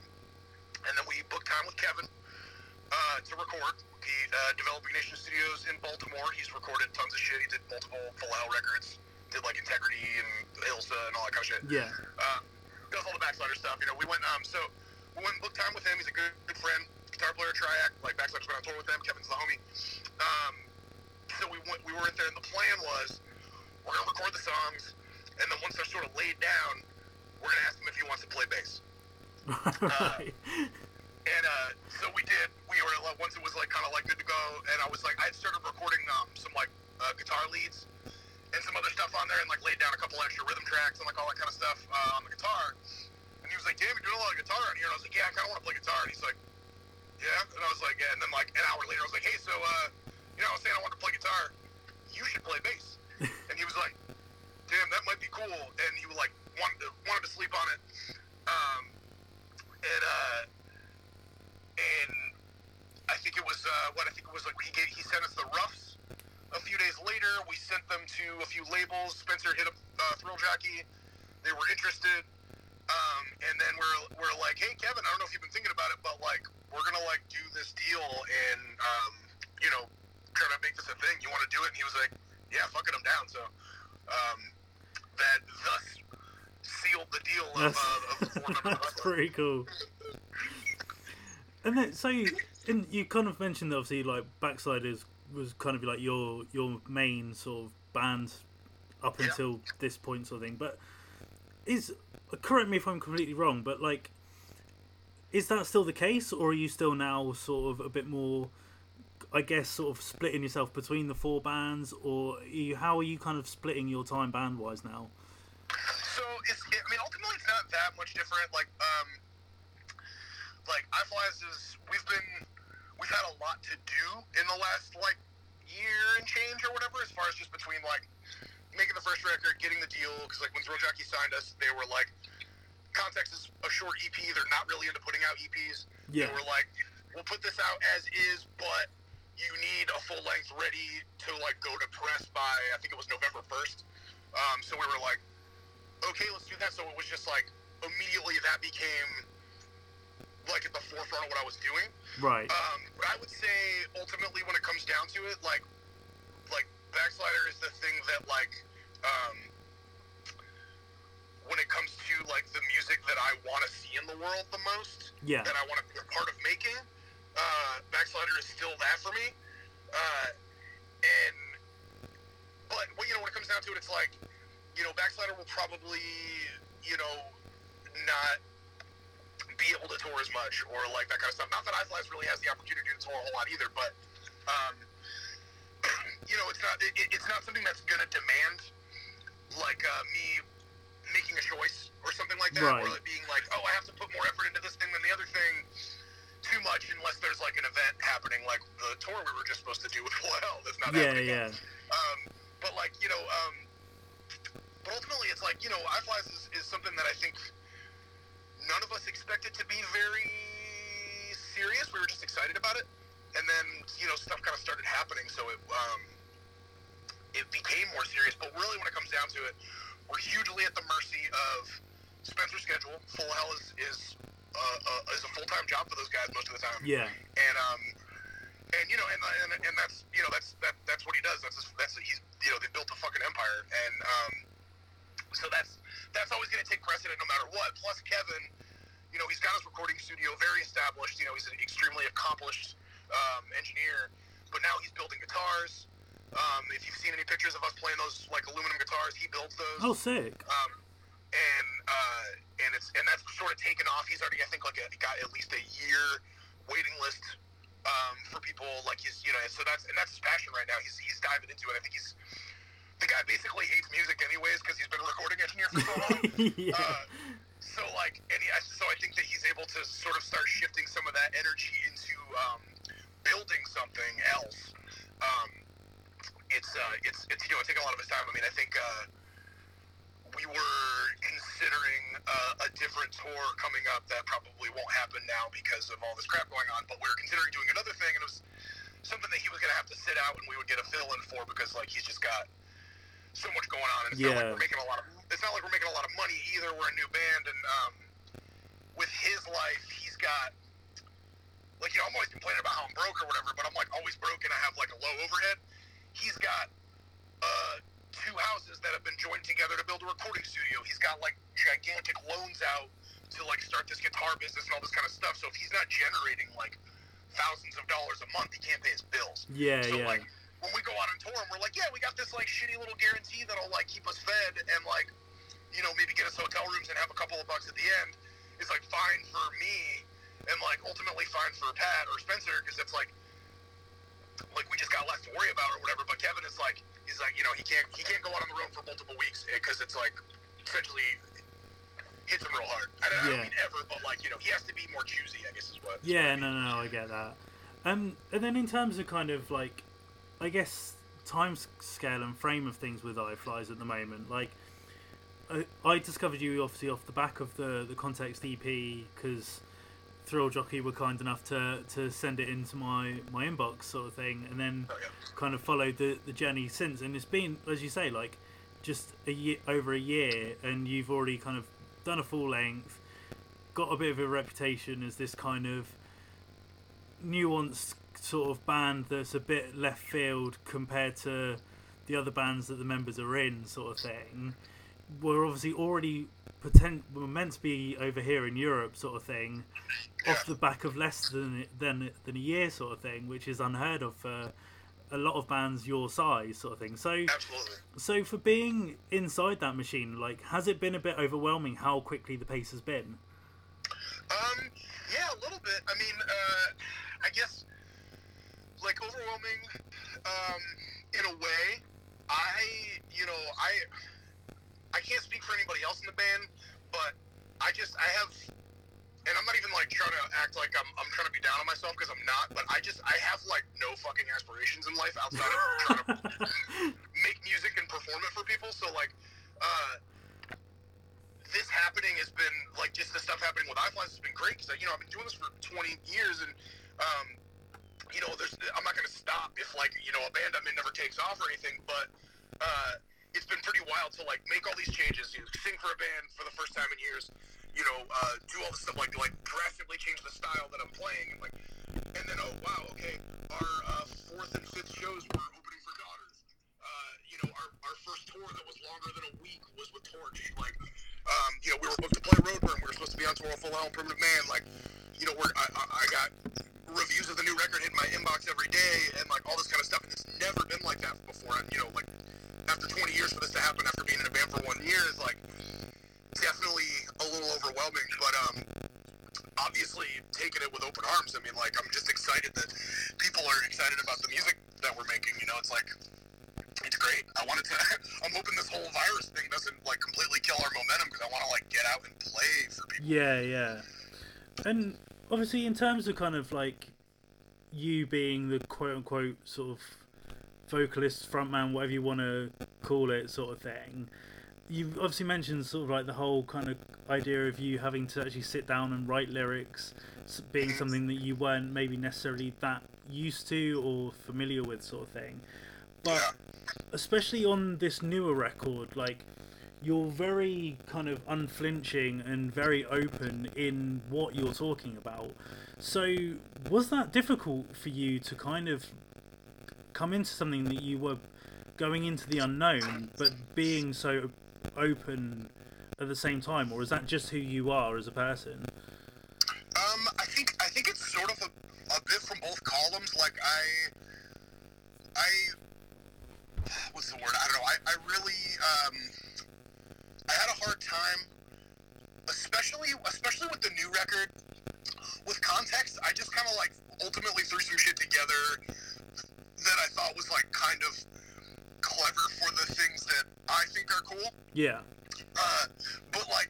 and then we booked time with Kevin uh, to record. He uh, Developing Nations Studios in Baltimore. He's recorded tons of shit. He did multiple Full Hell records, did like Integrity and Ilsa and all that kind of shit. Yeah. Uh, does all the backslider stuff. You know, we went um so we went and booked time with him. He's a good good friend, guitar player, triac. Like backslider's been on tour with them. Kevin's the homie. Um, so we went, we were in there, and the plan was we're gonna record the songs, and then once they're sort of laid down, we're gonna ask him if he wants to play bass. right. And uh, so we did. We were like, once it was like kind of like good to go, and I was like, I had started recording um, some like uh, guitar leads and some other stuff on there, and like laid down a couple extra rhythm tracks and like all that kind of stuff uh, on the guitar. And he was like, "Damn, you're doing a lot of guitar on here." And I was like, "Yeah, I kind of want to play guitar." And he's like, "Yeah." And I was like, "Yeah." And then like an hour later, I was like, "Hey, so uh, you know, I was saying I want to play guitar. You should play bass." and he was like, "Damn, that might be cool." And he was like, wanted to wanted to sleep on it. Um, and uh, and I think it was uh, what I think it was like he gave, he sent us the roughs. A few days later, we sent them to a few labels. Spencer hit up uh, Thrill Jockey. They were interested. Um, and then we're, we're like, hey, Kevin, I don't know if you've been thinking about it, but like, we're going to like do this deal and, um, you know, try to make this a thing. You want to do it? And he was like, yeah, fucking it, I'm down. So, um, that thus sealed the deal of, uh, of the that's pretty cool. And then, so you, and you kind of mentioned that obviously like Backsliders was kind of like your your main sort of band up Yeah. until this point sort of thing. But is correct me if I'm completely wrong, but like is that still the case, or are you still now sort of a bit more? I guess sort of splitting yourself between the four bands, or are you, how are you kind of splitting your time band wise now? So it's, I mean, ultimately, it's not that much different. Like, um, like Eye Flys is we've been we've had a lot to do in the last like year and change or whatever, as far as just between like making the first record, getting the deal. Because like when Thrill Jockey signed us, they were like, Context is a short EP. They're not really into putting out EPs. Yeah. They were like, we'll put this out as is, but you need a full length ready to like go to press by I think it was November first. Um, so we were like, okay, let's do that. So it was just like immediately that became like at the forefront of what I was doing. Right. Um, but I would say ultimately when it comes down to it, like like backslider is the thing that like um, when it comes to like the music that I want to see in the world the most, Yeah. that I want to be a part of making. Uh, backslider is still that for me. Uh, and but well, you know when it comes down to it, it's like you know backslider will probably you know not be able to tour as much or like that kind of stuff. Not that Eye Flys really has the opportunity to tour a whole lot either, but um, you know it's not it, it's not something that's gonna demand like uh, me making a choice or something like that, Right. or it being like, oh, I have to put more effort into this thing than the other thing too much unless there's like an event happening like the tour we were just supposed to do with Hell that's not Yeah, happening. yeah. Um, but like you know, um, but ultimately it's like you know, Eye Flys is, is something that I think none of us expected to be very serious. We were just excited about it, and then you know stuff kind of started happening, so it um, it became more serious. But really, when it comes down to it, we're hugely at the mercy of Spencer's schedule. Full Hell is is uh, uh, is a full time job for those guys most of the time Yeah. and um, and you know, and, and and that's you know that's that that's what he does. That's that's he's you know they built a fucking empire, and um, so that's that's always going to take precedent no matter what. Plus Kevin, you know, he's got his recording studio very established. You know, he's an extremely accomplished um, engineer, but now he's building guitars. Um, if you've seen any pictures of us playing those like aluminum guitars, he builds those. Oh, sick. Um, and uh, and it's and that's sort of taken off. He's already I think like a, got at least a year waiting list um, for people like he's you know so that's and that's his passion right now. He's he's diving into it. I think he's the guy basically hates music anyways because he's been a recording engineer for so long. yeah. Uh, so like, and he, so I think that he's able to sort of start shifting some of that energy into um, building something else. Um, it's uh, it's it's you know taking a lot of his time. I mean, I think uh, we were considering uh, a different tour coming up that probably won't happen now because of all this crap going on. But we were considering doing another thing, and it was something that he was going to have to sit out, and we would get a fill in for because like he's just got so much going on, and it's not like Yeah. we're making a lot of it's not like we're making a lot of money either. We're a new band, and um, with his life, he's got like you know I'm always complaining about how I'm broke or whatever, but I'm like always broke, and I have like a low overhead. He's got uh, two houses that have been joined together to build a recording studio. He's got like gigantic loans out to like start this guitar business and all this kind of stuff. So if he's not generating like thousands of dollars a month, he can't pay his bills. Yeah, So yeah. like when we go out on tour and we're like, yeah, we got this like shitty little guarantee that'll like keep us fed and like, you know, maybe get us hotel rooms and have a couple of bucks at the end is like fine for me and like ultimately fine for Pat or Spencer because it's like like we just got less to worry about or whatever. But Kevin is like he's like you know he can't he can't go out on the road for multiple weeks because it's like essentially hits him real hard. I don't, I don't mean ever, but like you know he has to be more choosy. I guess is what. Yeah, no, no, no, I get that. Um, and then in terms of kind of like, I guess time scale and frame of things with Eye Flys at the moment, like, I, I discovered you obviously off the back of the the Context EP because Thrill Jockey were kind enough to to send it into my my inbox sort of thing, and then Oh, yeah. kind of followed the the journey since. And it's been, as you say, like just a year over a year, and you've already kind of done a full length, got a bit of a reputation as this kind of nuanced sort of band that's a bit left field compared to the other bands that the members are in, sort of thing. We're obviously already potent were meant to be over here in Europe, sort of thing, off the back of less than than than a year, sort of thing, which is unheard of for a lot of bands your size, sort of thing. So, Absolutely. so for being inside that machine, like, has it been a bit overwhelming how quickly the pace has been? Um, yeah, a little bit. I mean, uh, I guess like overwhelming. Um, in a way, I, you know, I, I can't speak for anybody else in the band, but I just I have, and I'm not even like trying to act like I'm I'm trying to be down on myself because I'm not, but I just I have like no fucking aspirations in life outside of trying to make music and perform it for people. So like, uh, this happening has been like just the stuff happening with Eye Flys has been great because you know I've been doing this for 20 years and um, you know there's I'm not going to stop if like you know a band I'm in never takes off or anything, but uh, it's been pretty wild to like make all these changes, you know, sing for a band for the first time in years, you know, uh, do all this stuff like like drastically change the style that I'm playing and like and then oh wow okay our uh, fourth and fifth shows were opening for Daughters. Uh, you know our, our first tour that was longer than a week was with Torche like. Um, you know, we were booked to play Roadburn. We were supposed to be on tour with Full and Primitive Man. Like, you know, we're, I, I I got reviews of the new record hitting my inbox every day and, like, all this kind of stuff. And it's never been like that before. And, you know, like, after 20 years for this to happen after being in a band for one year is, like, definitely a little overwhelming. But, um, obviously taking it with open arms. I mean, like, I'm just excited that people are excited about the music that we're making. You know, it's like, it's great. I wanted to. I'm hoping this whole virus thing doesn't like completely kill our momentum because I want to like get out and play for people. Yeah, yeah. And obviously, in terms of kind of like you being the quote unquote sort of vocalist, frontman, whatever you want to call it, sort of thing, you've obviously mentioned sort of like the whole kind of idea of you having to actually sit down and write lyrics, being something that you weren't maybe necessarily that used to or familiar with, sort of thing. But especially on this newer record, like you're very kind of unflinching and very open in what you're talking about. So, was that difficult for you to kind of come into something that you were going into the unknown, but being so open at the same time, or is that just who you are as a person? Um, I think I think it's sort of a, a bit from both columns. Like I, I, what's the word? I don't know. I, I really, um, I had a hard time, especially especially with the new record. With context, I just kind of like ultimately threw some shit together that I thought was like kind of clever for the things that I think are cool. Yeah. Uh, but like,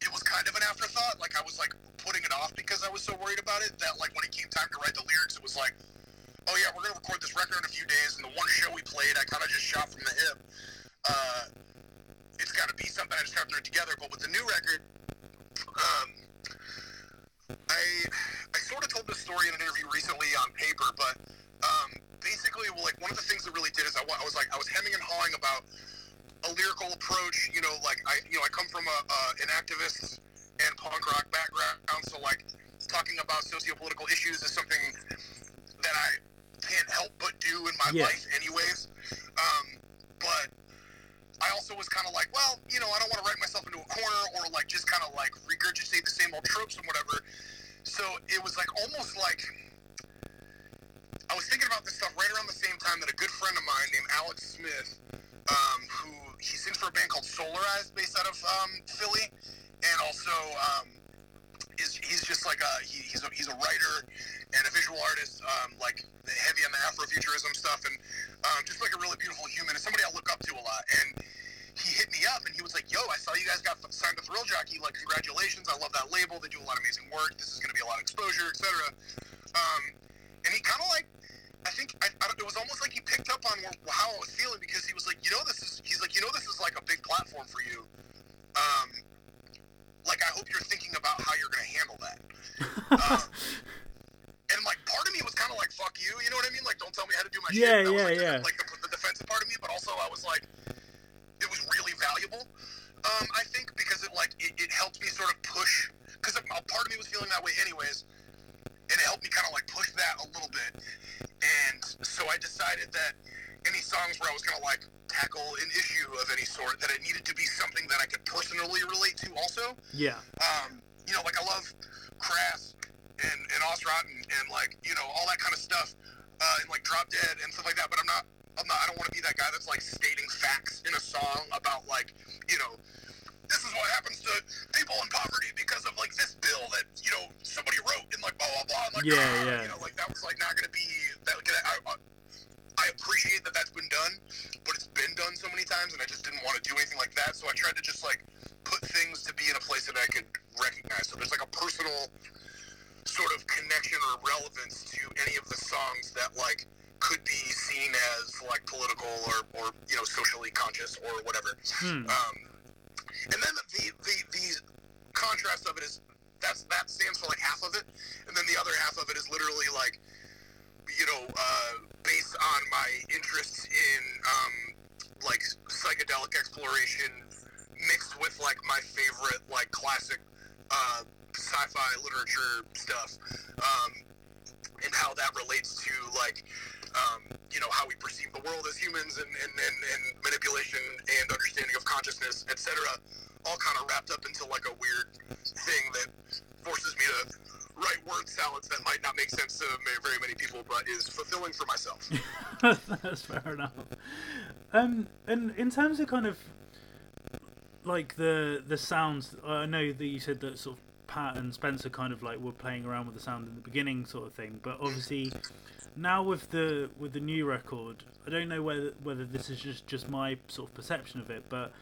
it was kind of an afterthought. Like I was like putting it off because I was so worried about it that like when it came time to write the lyrics, it was like, oh yeah, we're gonna record this record in a few days, and the one show we played, I kind of just shot from the hip. Uh, it's got to be something I just have to throw together. But with the new record, um, I I sort of told this story in an interview recently on paper, but um, basically, well, like one of the things that really did is I, I was like I was hemming and hawing about a lyrical approach. You know, like I you know I come from a uh, an activist and punk rock background, so like talking about socio-political issues is something that I can't help but do in my Yeah. life, anyways. Um, I also was kind of like, well, you know, I don't want to write myself into a corner or like just kind of like regurgitate the same old tropes and whatever. So it was like almost like I was thinking about this stuff right around the same time that a good friend of mine named Alex Smith, um, who he sings for a band called Solarized based out of um, Philly, and also um, is he's just like a he, he's a he's a writer and a visual artist, um, like heavy on the Afrofuturism stuff, and um, just like a really beautiful human and somebody I look up to a lot. And he hit me up and he was like, "Yo, I saw you guys got signed to Thrill Jockey. Like, congratulations! I love that label. They do a lot of amazing work. This is going to be a lot of exposure, etc." Um, and he kind of like, I think I, I, it was almost like he picked up on how I was feeling because he was like, "You know, this is." He's like, "You know, this is like a big platform for you. Um, like, I hope you're thinking about how you're going to handle that." um, and like part of me was kind of like fuck you you know what i mean like don't tell me how to do my Yeah, shit That yeah, like, the- yeah. like the, the defensive part of me but also i was like it was really valuable. Um i think because it like it, it helped me sort of push because a part of me was feeling that way anyways and it helped me kind of like push that a little bit. And so i decided that any songs where i was going to like tackle an issue of any sort that it needed to be something that i could personally relate to also. Yeah. um, you know, like I love Crass and, and, and like, you know, all that kind of stuff, uh, and like Drop Dead and stuff like that, but I'm not, I'm not, I don't want to be that guy that's like stating facts in a song about like, you know, this is what happens to people in poverty because of like this bill that, you know, somebody wrote and like blah, blah, blah. And, like, Yeah, ah, yeah. You know, like that was like not going to be, that, I, I, I appreciate that that's been done, but it's been done so many times, and I just didn't want to do anything like that. So I tried to just like put things to be in a place that I could recognize. So there's like a personal sort of connection or relevance to any of the songs that like could be seen as like political or, or you know socially conscious or whatever. Hmm. Um, and then the, the the contrast of it is that's that stands for like half of it, and then the other half of it is literally like you know uh, based on my interests in um, like psychedelic exploration mixed with like my favorite like classic uh, sci-fi literature stuff um, and how that relates to like um, you know how we perceive the world as humans and, and, and, and manipulation and understanding of consciousness etc all kind of wrapped up into like a weird thing that forces me to write word salads that might not make sense to very many people but is fulfilling for myself That's fair enough. Um, and in terms of kind of like the the sounds, I know that you said that sort of Pat and Spencer kind of like were playing around with the sound in the beginning, sort of thing. But obviously, now with the with the new record, I don't know whether whether this is just just my sort of perception of it, but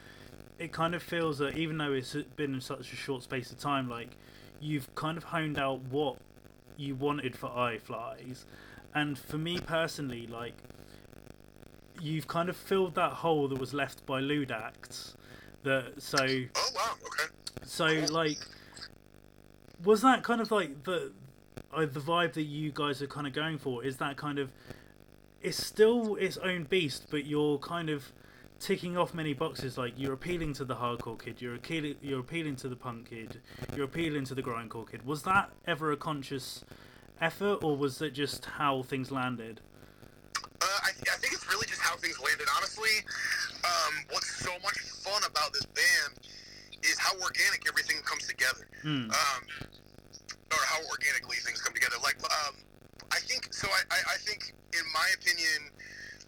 it kind of feels that even though it's been in such a short space of time, like you've kind of honed out what you wanted for Eye Flys, and for me personally, like you've kind of filled that hole that was left by Lewd Acts. That so oh wow okay so like was that kind of like the uh, the vibe that you guys are kind of going for? Is that kind of it's still its own beast, but you're kind of ticking off many boxes. Like you're appealing to the hardcore kid, you're appealing, you're appealing to the punk kid, you're appealing to the grindcore kid. Was that ever a conscious effort, or was it just how things landed? Uh, I, I think it's really just how things landed. Honestly, um, what's so much fun about this band is how organic everything comes together, Mm. um, or how organically things come together. Like, um, I think so. I, I, I think, in my opinion,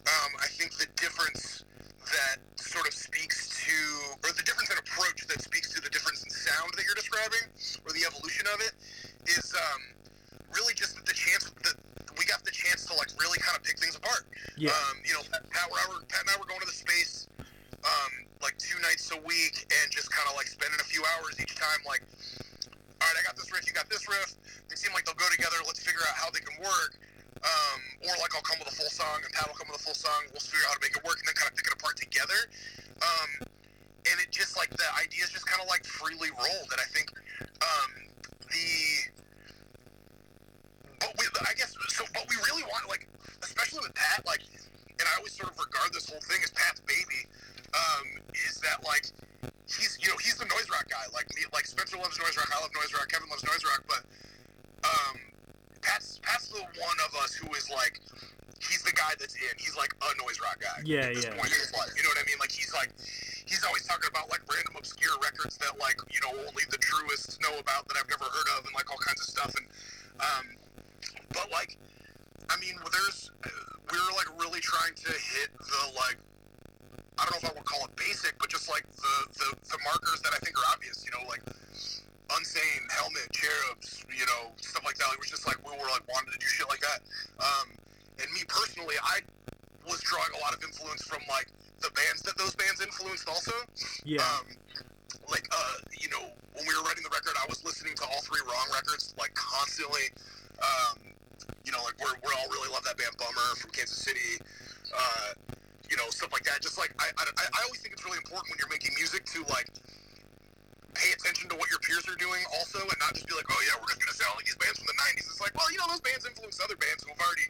um, I think the difference that sort of speaks to, or the difference in approach that speaks to the difference in sound that you're describing, or the evolution of it, is um, really just the chance that we got the chance to like really kind of pick things apart. Yeah. Um, you know, Pat, and I were, Pat and I were going to the space um, like two nights a week and just kind of like spending a few hours each time, like, all right, I got this riff, you got this riff. They seem like they'll go together. Let's figure out how they can work. Um, or like I'll come with a full song and Pat will come with a full song. We'll figure out how to make it work and then kind of pick it apart together. Um, and it just like the ideas just kind of like freely rolled. And I think um, the but we, I guess so. But we really want like, especially with Pat, like, and I always sort of regard this whole thing as Pat's baby. Um, is that like he's you know he's the noise rock guy. Like me, like Spencer loves noise rock. I love noise rock. Kevin loves noise rock. But um, Pat's Pat's the one of us who is like he's the guy that's in. He's like a noise rock guy. Yeah, yeah. point in his life. You know what I mean? Like he's like he's always talking about like random obscure records that like you know only the truest know about that I've never heard of and like all kinds of stuff and um, but like I mean there's we were like really trying to hit the like I don't know if I would call it basic but just like the the, the markers that I think are obvious you know like Unsane, Helmet, Cherubs, you know, stuff like that. It was just like we were like wanted to do shit like that. Um, and me personally, I was drawing a lot of influence from like the bands that those bands influenced also. Yeah. Um, like uh, you know, when we were writing the record, I was listening to all three Wrong records like constantly. Um, you know, like we're we all really love that band Bummer from Kansas City. Uh, you know, stuff like that. Just like I, I, I always think it's really important when you're making music to like pay attention to what your peers are doing also and not just be like, oh yeah, we're just gonna sound like these bands from the '90s. It's like, well, you know, those bands influence other bands who have already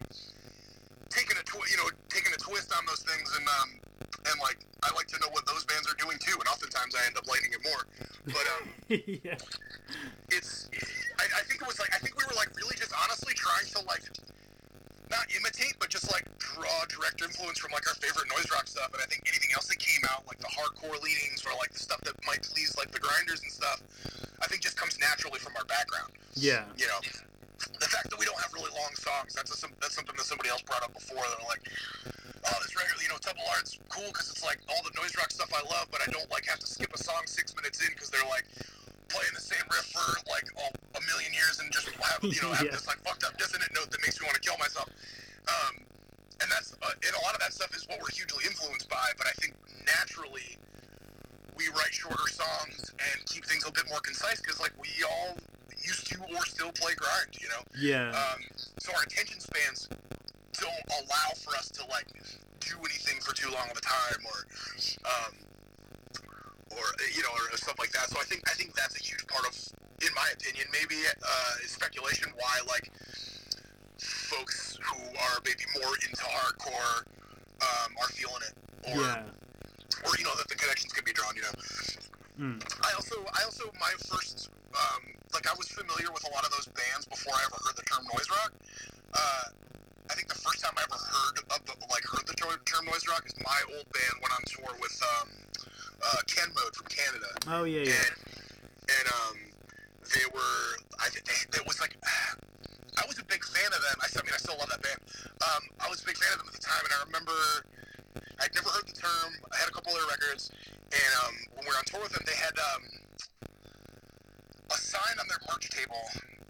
taken a twi- you know taken a twist on those things and um and like I like to know what those bands are doing too. And oftentimes I end up liking it more. But um, yeah. it's I, I think it was like I think we were like really just honestly trying to like not imitate but just like draw direct influence from like our favorite noise rock stuff and I think anything else that came out like the hardcore leanings or like the stuff that might please like the grinders and stuff I think just comes naturally from our background Yeah. you know the fact that we don't have really long songs that's a, that's something that somebody else brought up before they're like oh this record you know Temple Art's cool because it's like all the noise rock stuff I love but I don't like have to skip a song six minutes in because they're like playing the same riff for like a million years and just have you know have Yeah. this like fucked up dissonant note that makes me want to kill myself um, and that's uh, and a lot of that stuff is what we're hugely influenced by but I think naturally we write shorter songs and keep things a bit more concise because like we all used to or still play grind you know Yeah. um, so our attention spans don't allow for us to like do anything for too long of a time or um, or you know or stuff like that so i think i think that's a huge part of in my opinion maybe uh, speculation why like folks who are maybe more into hardcore um, are feeling it or yeah. or you know that the connections can be drawn you know Mm. I also, I also, my first, um, like, I was familiar with a lot of those bands before I ever heard the term noise rock. Uh, I think the first time I ever heard of the, like, heard the ter- term noise rock is my old band went on tour with um, uh, Ken Mode from Canada, Oh yeah. Yeah. and and um, they were, I think they, it was like. I was a big fan of them. I, I mean, I still love that band. Um, I was a big fan of them at the time, and I remember I'd never heard the term. I had a couple of their records, and um, when we were on tour with them, they had um, a sign on their merch table,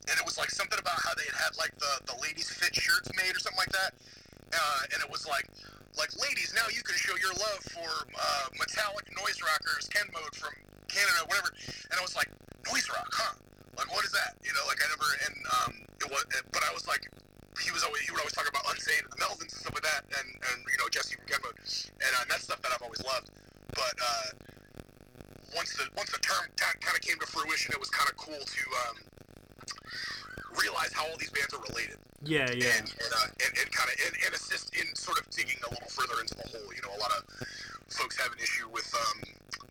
and it was like something about how they had had like the, the ladies fit shirts made or something like that. Uh, and it was like, like ladies, now you can show your love for uh, metallic noise rockers, Ken Mode from Canada, whatever. And I was like, noise rock, huh? Like, what is that? You know, like I never, and um, it was, but I was like, he was always, he would always talk about Unsane and the Melvins and stuff like that, and and you know Jesse from Ken Mode, and uh, that's stuff that I've always loved. But uh, once the once the term kind of came to fruition, it was kind of cool to um, realize how all these bands are related Yeah. Yeah. and and, uh, and, and kind of and, and assist in sort of digging a little further into the hole. You know, a lot of folks have an issue with um,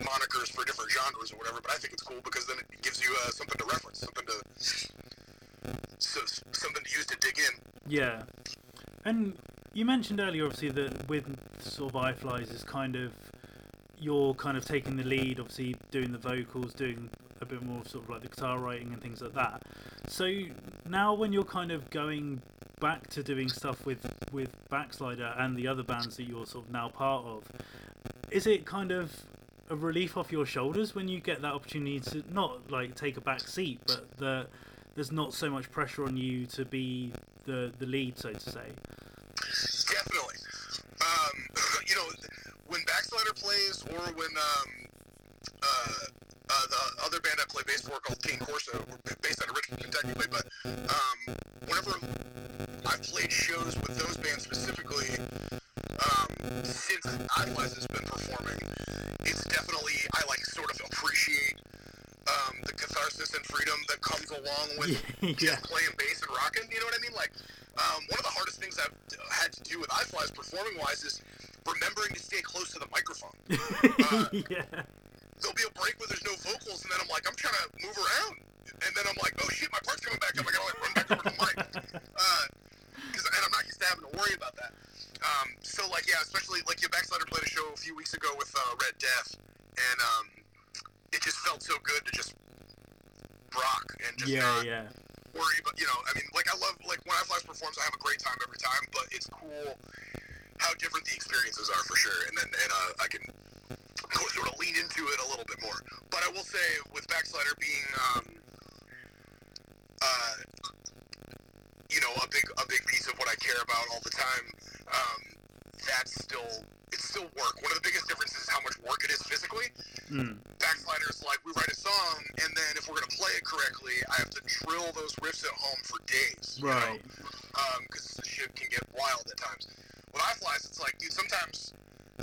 monikers for different genres or whatever. But I think it's cool because then it gives you uh, something to reference, something to so, something to use to dig in. Yeah, and you mentioned earlier, obviously, that with sort of Eye Flys is kind of you're kind of taking the lead, obviously doing the vocals, doing a bit more sort of like the guitar writing and things like that. So now when you're kind of going back to doing stuff with with Backslider and the other bands that you're sort of now part of, is it kind of a relief off your shoulders when you get that opportunity to not like take a back seat, but the there's not so much pressure on you to be the the lead, so to say. Definitely. Um, you know, when Backslider plays or when um, uh, the other band I play bass for called King Corso, we're based out of Richmond, Kentucky, but um, whenever I've played shows with those bands specifically, um, since Eye Flys has been performing, it's definitely I like sort of appreciate um, the catharsis and freedom that comes along with Yeah. just playing bass and rocking. You know what I mean? Like um, one of the hardest things I've had to do with Eye Flys performing wise is remembering to stay close to the microphone. Uh, yeah. There'll be a break where there's no vocals, and then I'm like, I'm trying to move around, and then I'm like, oh shit, my part's coming back up. I gotta like run back over to the mic. Uh, 'cause- and I'm not used to having to worry about that. Um, so like yeah, especially like your Backslider played a show a few weeks ago with uh, Red Death, and um, it just felt so good to just rock and just Yeah, not yeah. worry about you know I mean like I love like when Eye Flys performs I have a great time every time but it's cool how different the experiences are for sure and then and uh, I can go sort of lean into it a little bit more but I will say with Backslider being um, uh, you know a big a big piece of what I care about all the time um, that's still it's still work one of the biggest differences is how much work it is physically Mm. Backslider is like we write a song and then if we're gonna play it correctly, I have to drill those riffs at home for days. you know? Right. Um, because the shit can get wild at times. With Eye Flys, it's like, dude, sometimes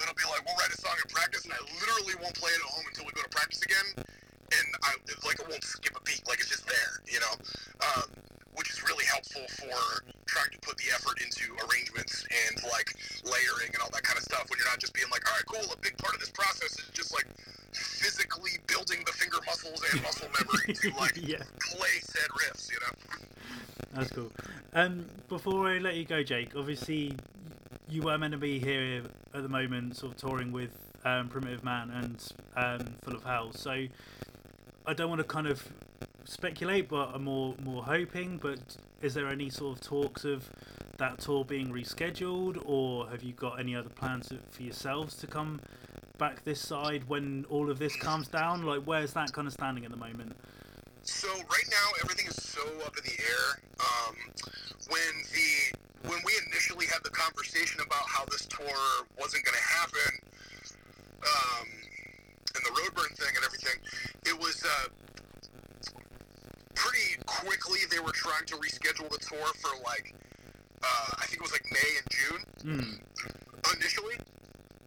it'll be like we'll write a song in practice and I literally won't play it at home until we go to practice again, and I like it won't skip a beat, like it's just there, you know. Um, which is really helpful for trying to put the effort into arrangements and like layering and all that kind of stuff when you're not just being like, all right, cool, a big part of this process is just like physically building the finger muscles and muscle memory to like yeah, play said riffs, you know? that's cool. Um, before I let you go, Jake, obviously you were meant to be here at the moment, sort of touring with um, Primitive Man and um, Full of Hell. So I don't want to kind of speculate, but I'm more more hoping. But is there any sort of talks of that tour being rescheduled, or have you got any other plans for yourselves to come back this side when all of this calms down? Like, where's that kind of standing at the moment? So right now everything is so up in the air. Um, when the when we initially had the conversation about how this tour wasn't going to happen, um, and the Roadburn thing and everything, it was uh, pretty quickly they were trying to reschedule the tour for like uh, I think it was like May and June Hmm. initially.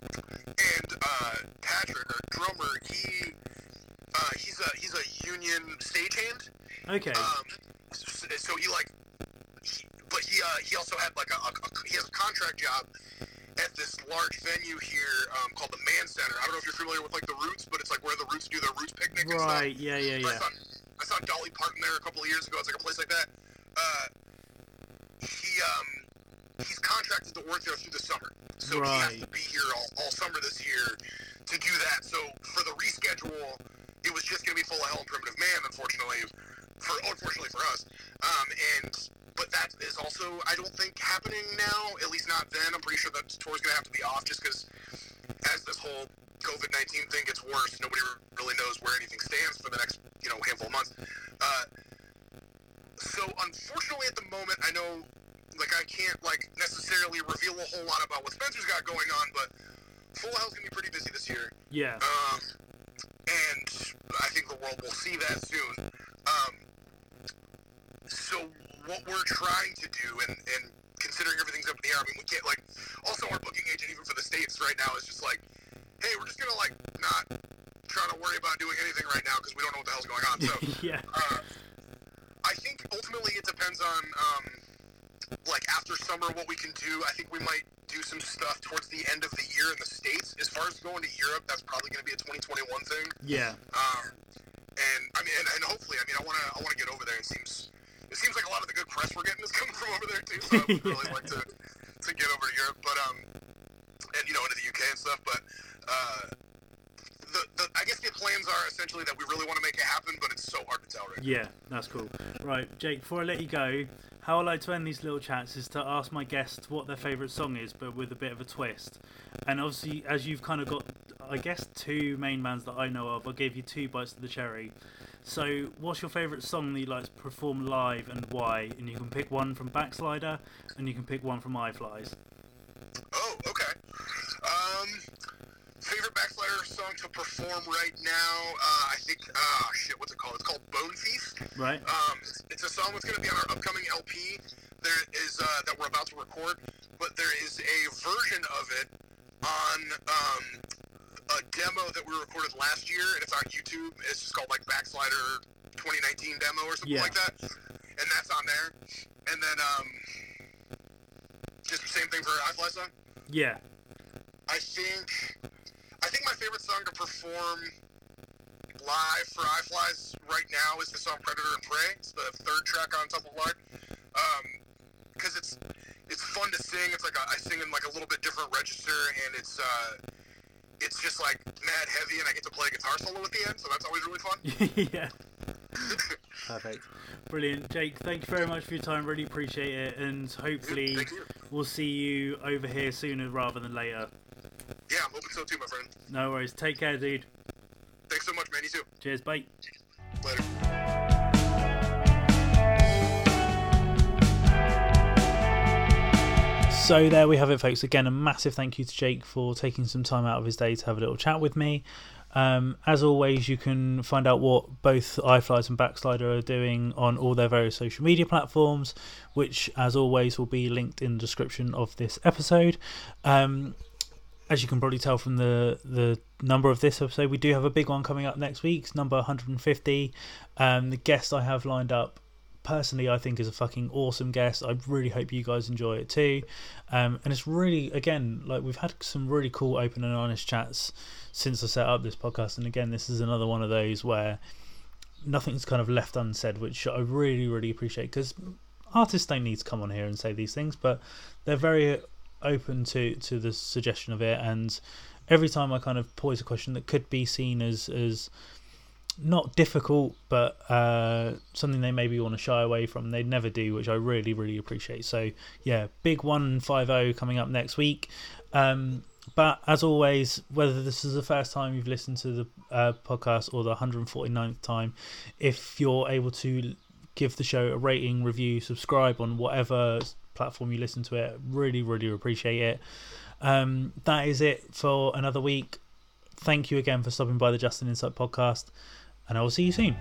And uh, Patrick, our drummer, he uh, he's a he's a union stagehand. Okay. Um, so, so he like, he, but he uh, he also had like a, a, a he has a contract job at this large venue here um, called the Mann Center. I don't know if you're familiar with like the Roots, but it's like where the Roots do their Roots picnic and stuff. Right. Yeah. Yeah. I Yeah. saw, I saw Dolly Parton there a couple of years ago. It's like a place like that. Uh, he um, he's contracted to work there through the summer, so he has to be here all, all summer this year to do that. So for the reschedule, it was just going to be full of Hell and Primitive Man, unfortunately. For unfortunately for us, um, and but that is also I don't think happening now. At least not then. I'm pretty sure that tour's going to have to be off just because as this whole COVID nineteen thing gets worse, nobody really knows where anything stands for the next you know handful of months. Uh, so unfortunately, at the moment, I know like I can't like necessarily reveal a whole lot about what Spencer's got going on, but Full Hell's gonna be pretty busy this year, Yeah. um, and I think the world will see that soon. Um, so what we're trying to do, and, and considering everything's up in the air, I mean, we can't like. Also, our booking agent, even for the states right now, is just like, hey, we're just gonna like not try to worry about doing anything right now because we don't know what the hell's going on. So. yeah. Uh, I think ultimately it depends on um, like after summer what we can do. I think we might do some stuff towards the end of the year in the states. As far as going to Europe, that's probably going to be a 2021 thing. Yeah. Um, and I mean, and, and hopefully, I mean, I want to I want to get over there. It seems it seems like a lot of the good press we're getting is coming from over there too. So I would really like to to get over to Europe, but um, and you know into the UK and stuff. But uh, the, the I guess the plans are essentially that we really want to make it happen, but it's so hard to tell right Yeah, that's cool. Right, Jake, before I let you go, how I like to end these little chats is to ask my guests what their favourite song is, but with a bit of a twist. And obviously, as you've kind of got, I guess, two main bands that I know of, I gave you two bites of the cherry. So, what's your favourite song that you like to perform live and why? And you can pick one from Backslider and you can pick one from Eye Flys. Oh, okay. Um, favorite backslider song to perform right now? Uh, I think. Ah, shit. What's it called? It's called Bone Thief. Right? Um, it's, it's a song that's going to be on our upcoming LP. There is uh, that we're about to record, but there is a version of it on um, a demo that we recorded last year, and it's on YouTube. It's just called like Backslider 2019 demo or something Yeah. like that, and that's on there. And then um, just the same thing for iFly song. Yeah. I think I think my favorite song to perform live for Eye Flys right now is the song Predator and Prey. It's the third track on Tub of Lard. Um, because it's it's fun to sing. It's like a, I sing in like a little bit different register, and it's uh, it's just like mad heavy, and I get to play a guitar solo at the end, so that's always really fun. yeah. Perfect. Brilliant. Jake, thank you very much for your time. Really appreciate it. And hopefully, Thank we'll see you over here sooner rather than later. Yeah, I'm hoping so too, my friend. No worries. Take care, dude. Thanks so much, man. You too. Cheers. Bye. Later. So there we have it, folks. Again, a massive thank you to Jake for taking some time out of his day to have a little chat with me. Um, as always, you can find out what both Eye Flys and Backslider are doing on all their various social media platforms, which, as always, will be linked in the description of this episode. Um, as you can probably tell from the the number of this episode, we do have a big one coming up next week, number 150. Um, the guest I have lined up personally I think is a fucking awesome guest. I really hope you guys enjoy it too. Um, and it's really again like we've had some really cool open and honest chats since I set up this podcast. And again, this is another one of those where nothing's kind of left unsaid, which I really really appreciate because artists don't need to come on here and say these things, but they're very open to to the suggestion of it. And every time I kind of pose a question that could be seen as as not difficult, but uh, something they maybe want to shy away from. They'd never do, which I really, really appreciate. So, yeah, big 150 coming up next week. Um, but as always, whether this is the first time you've listened to the uh, podcast or the 149th time, if you're able to give the show a rating, review, subscribe on whatever platform you listen to it, really, really appreciate it. Um, that is it for another week. Thank you again for stopping by the Just an Insight podcast and I will see you soon.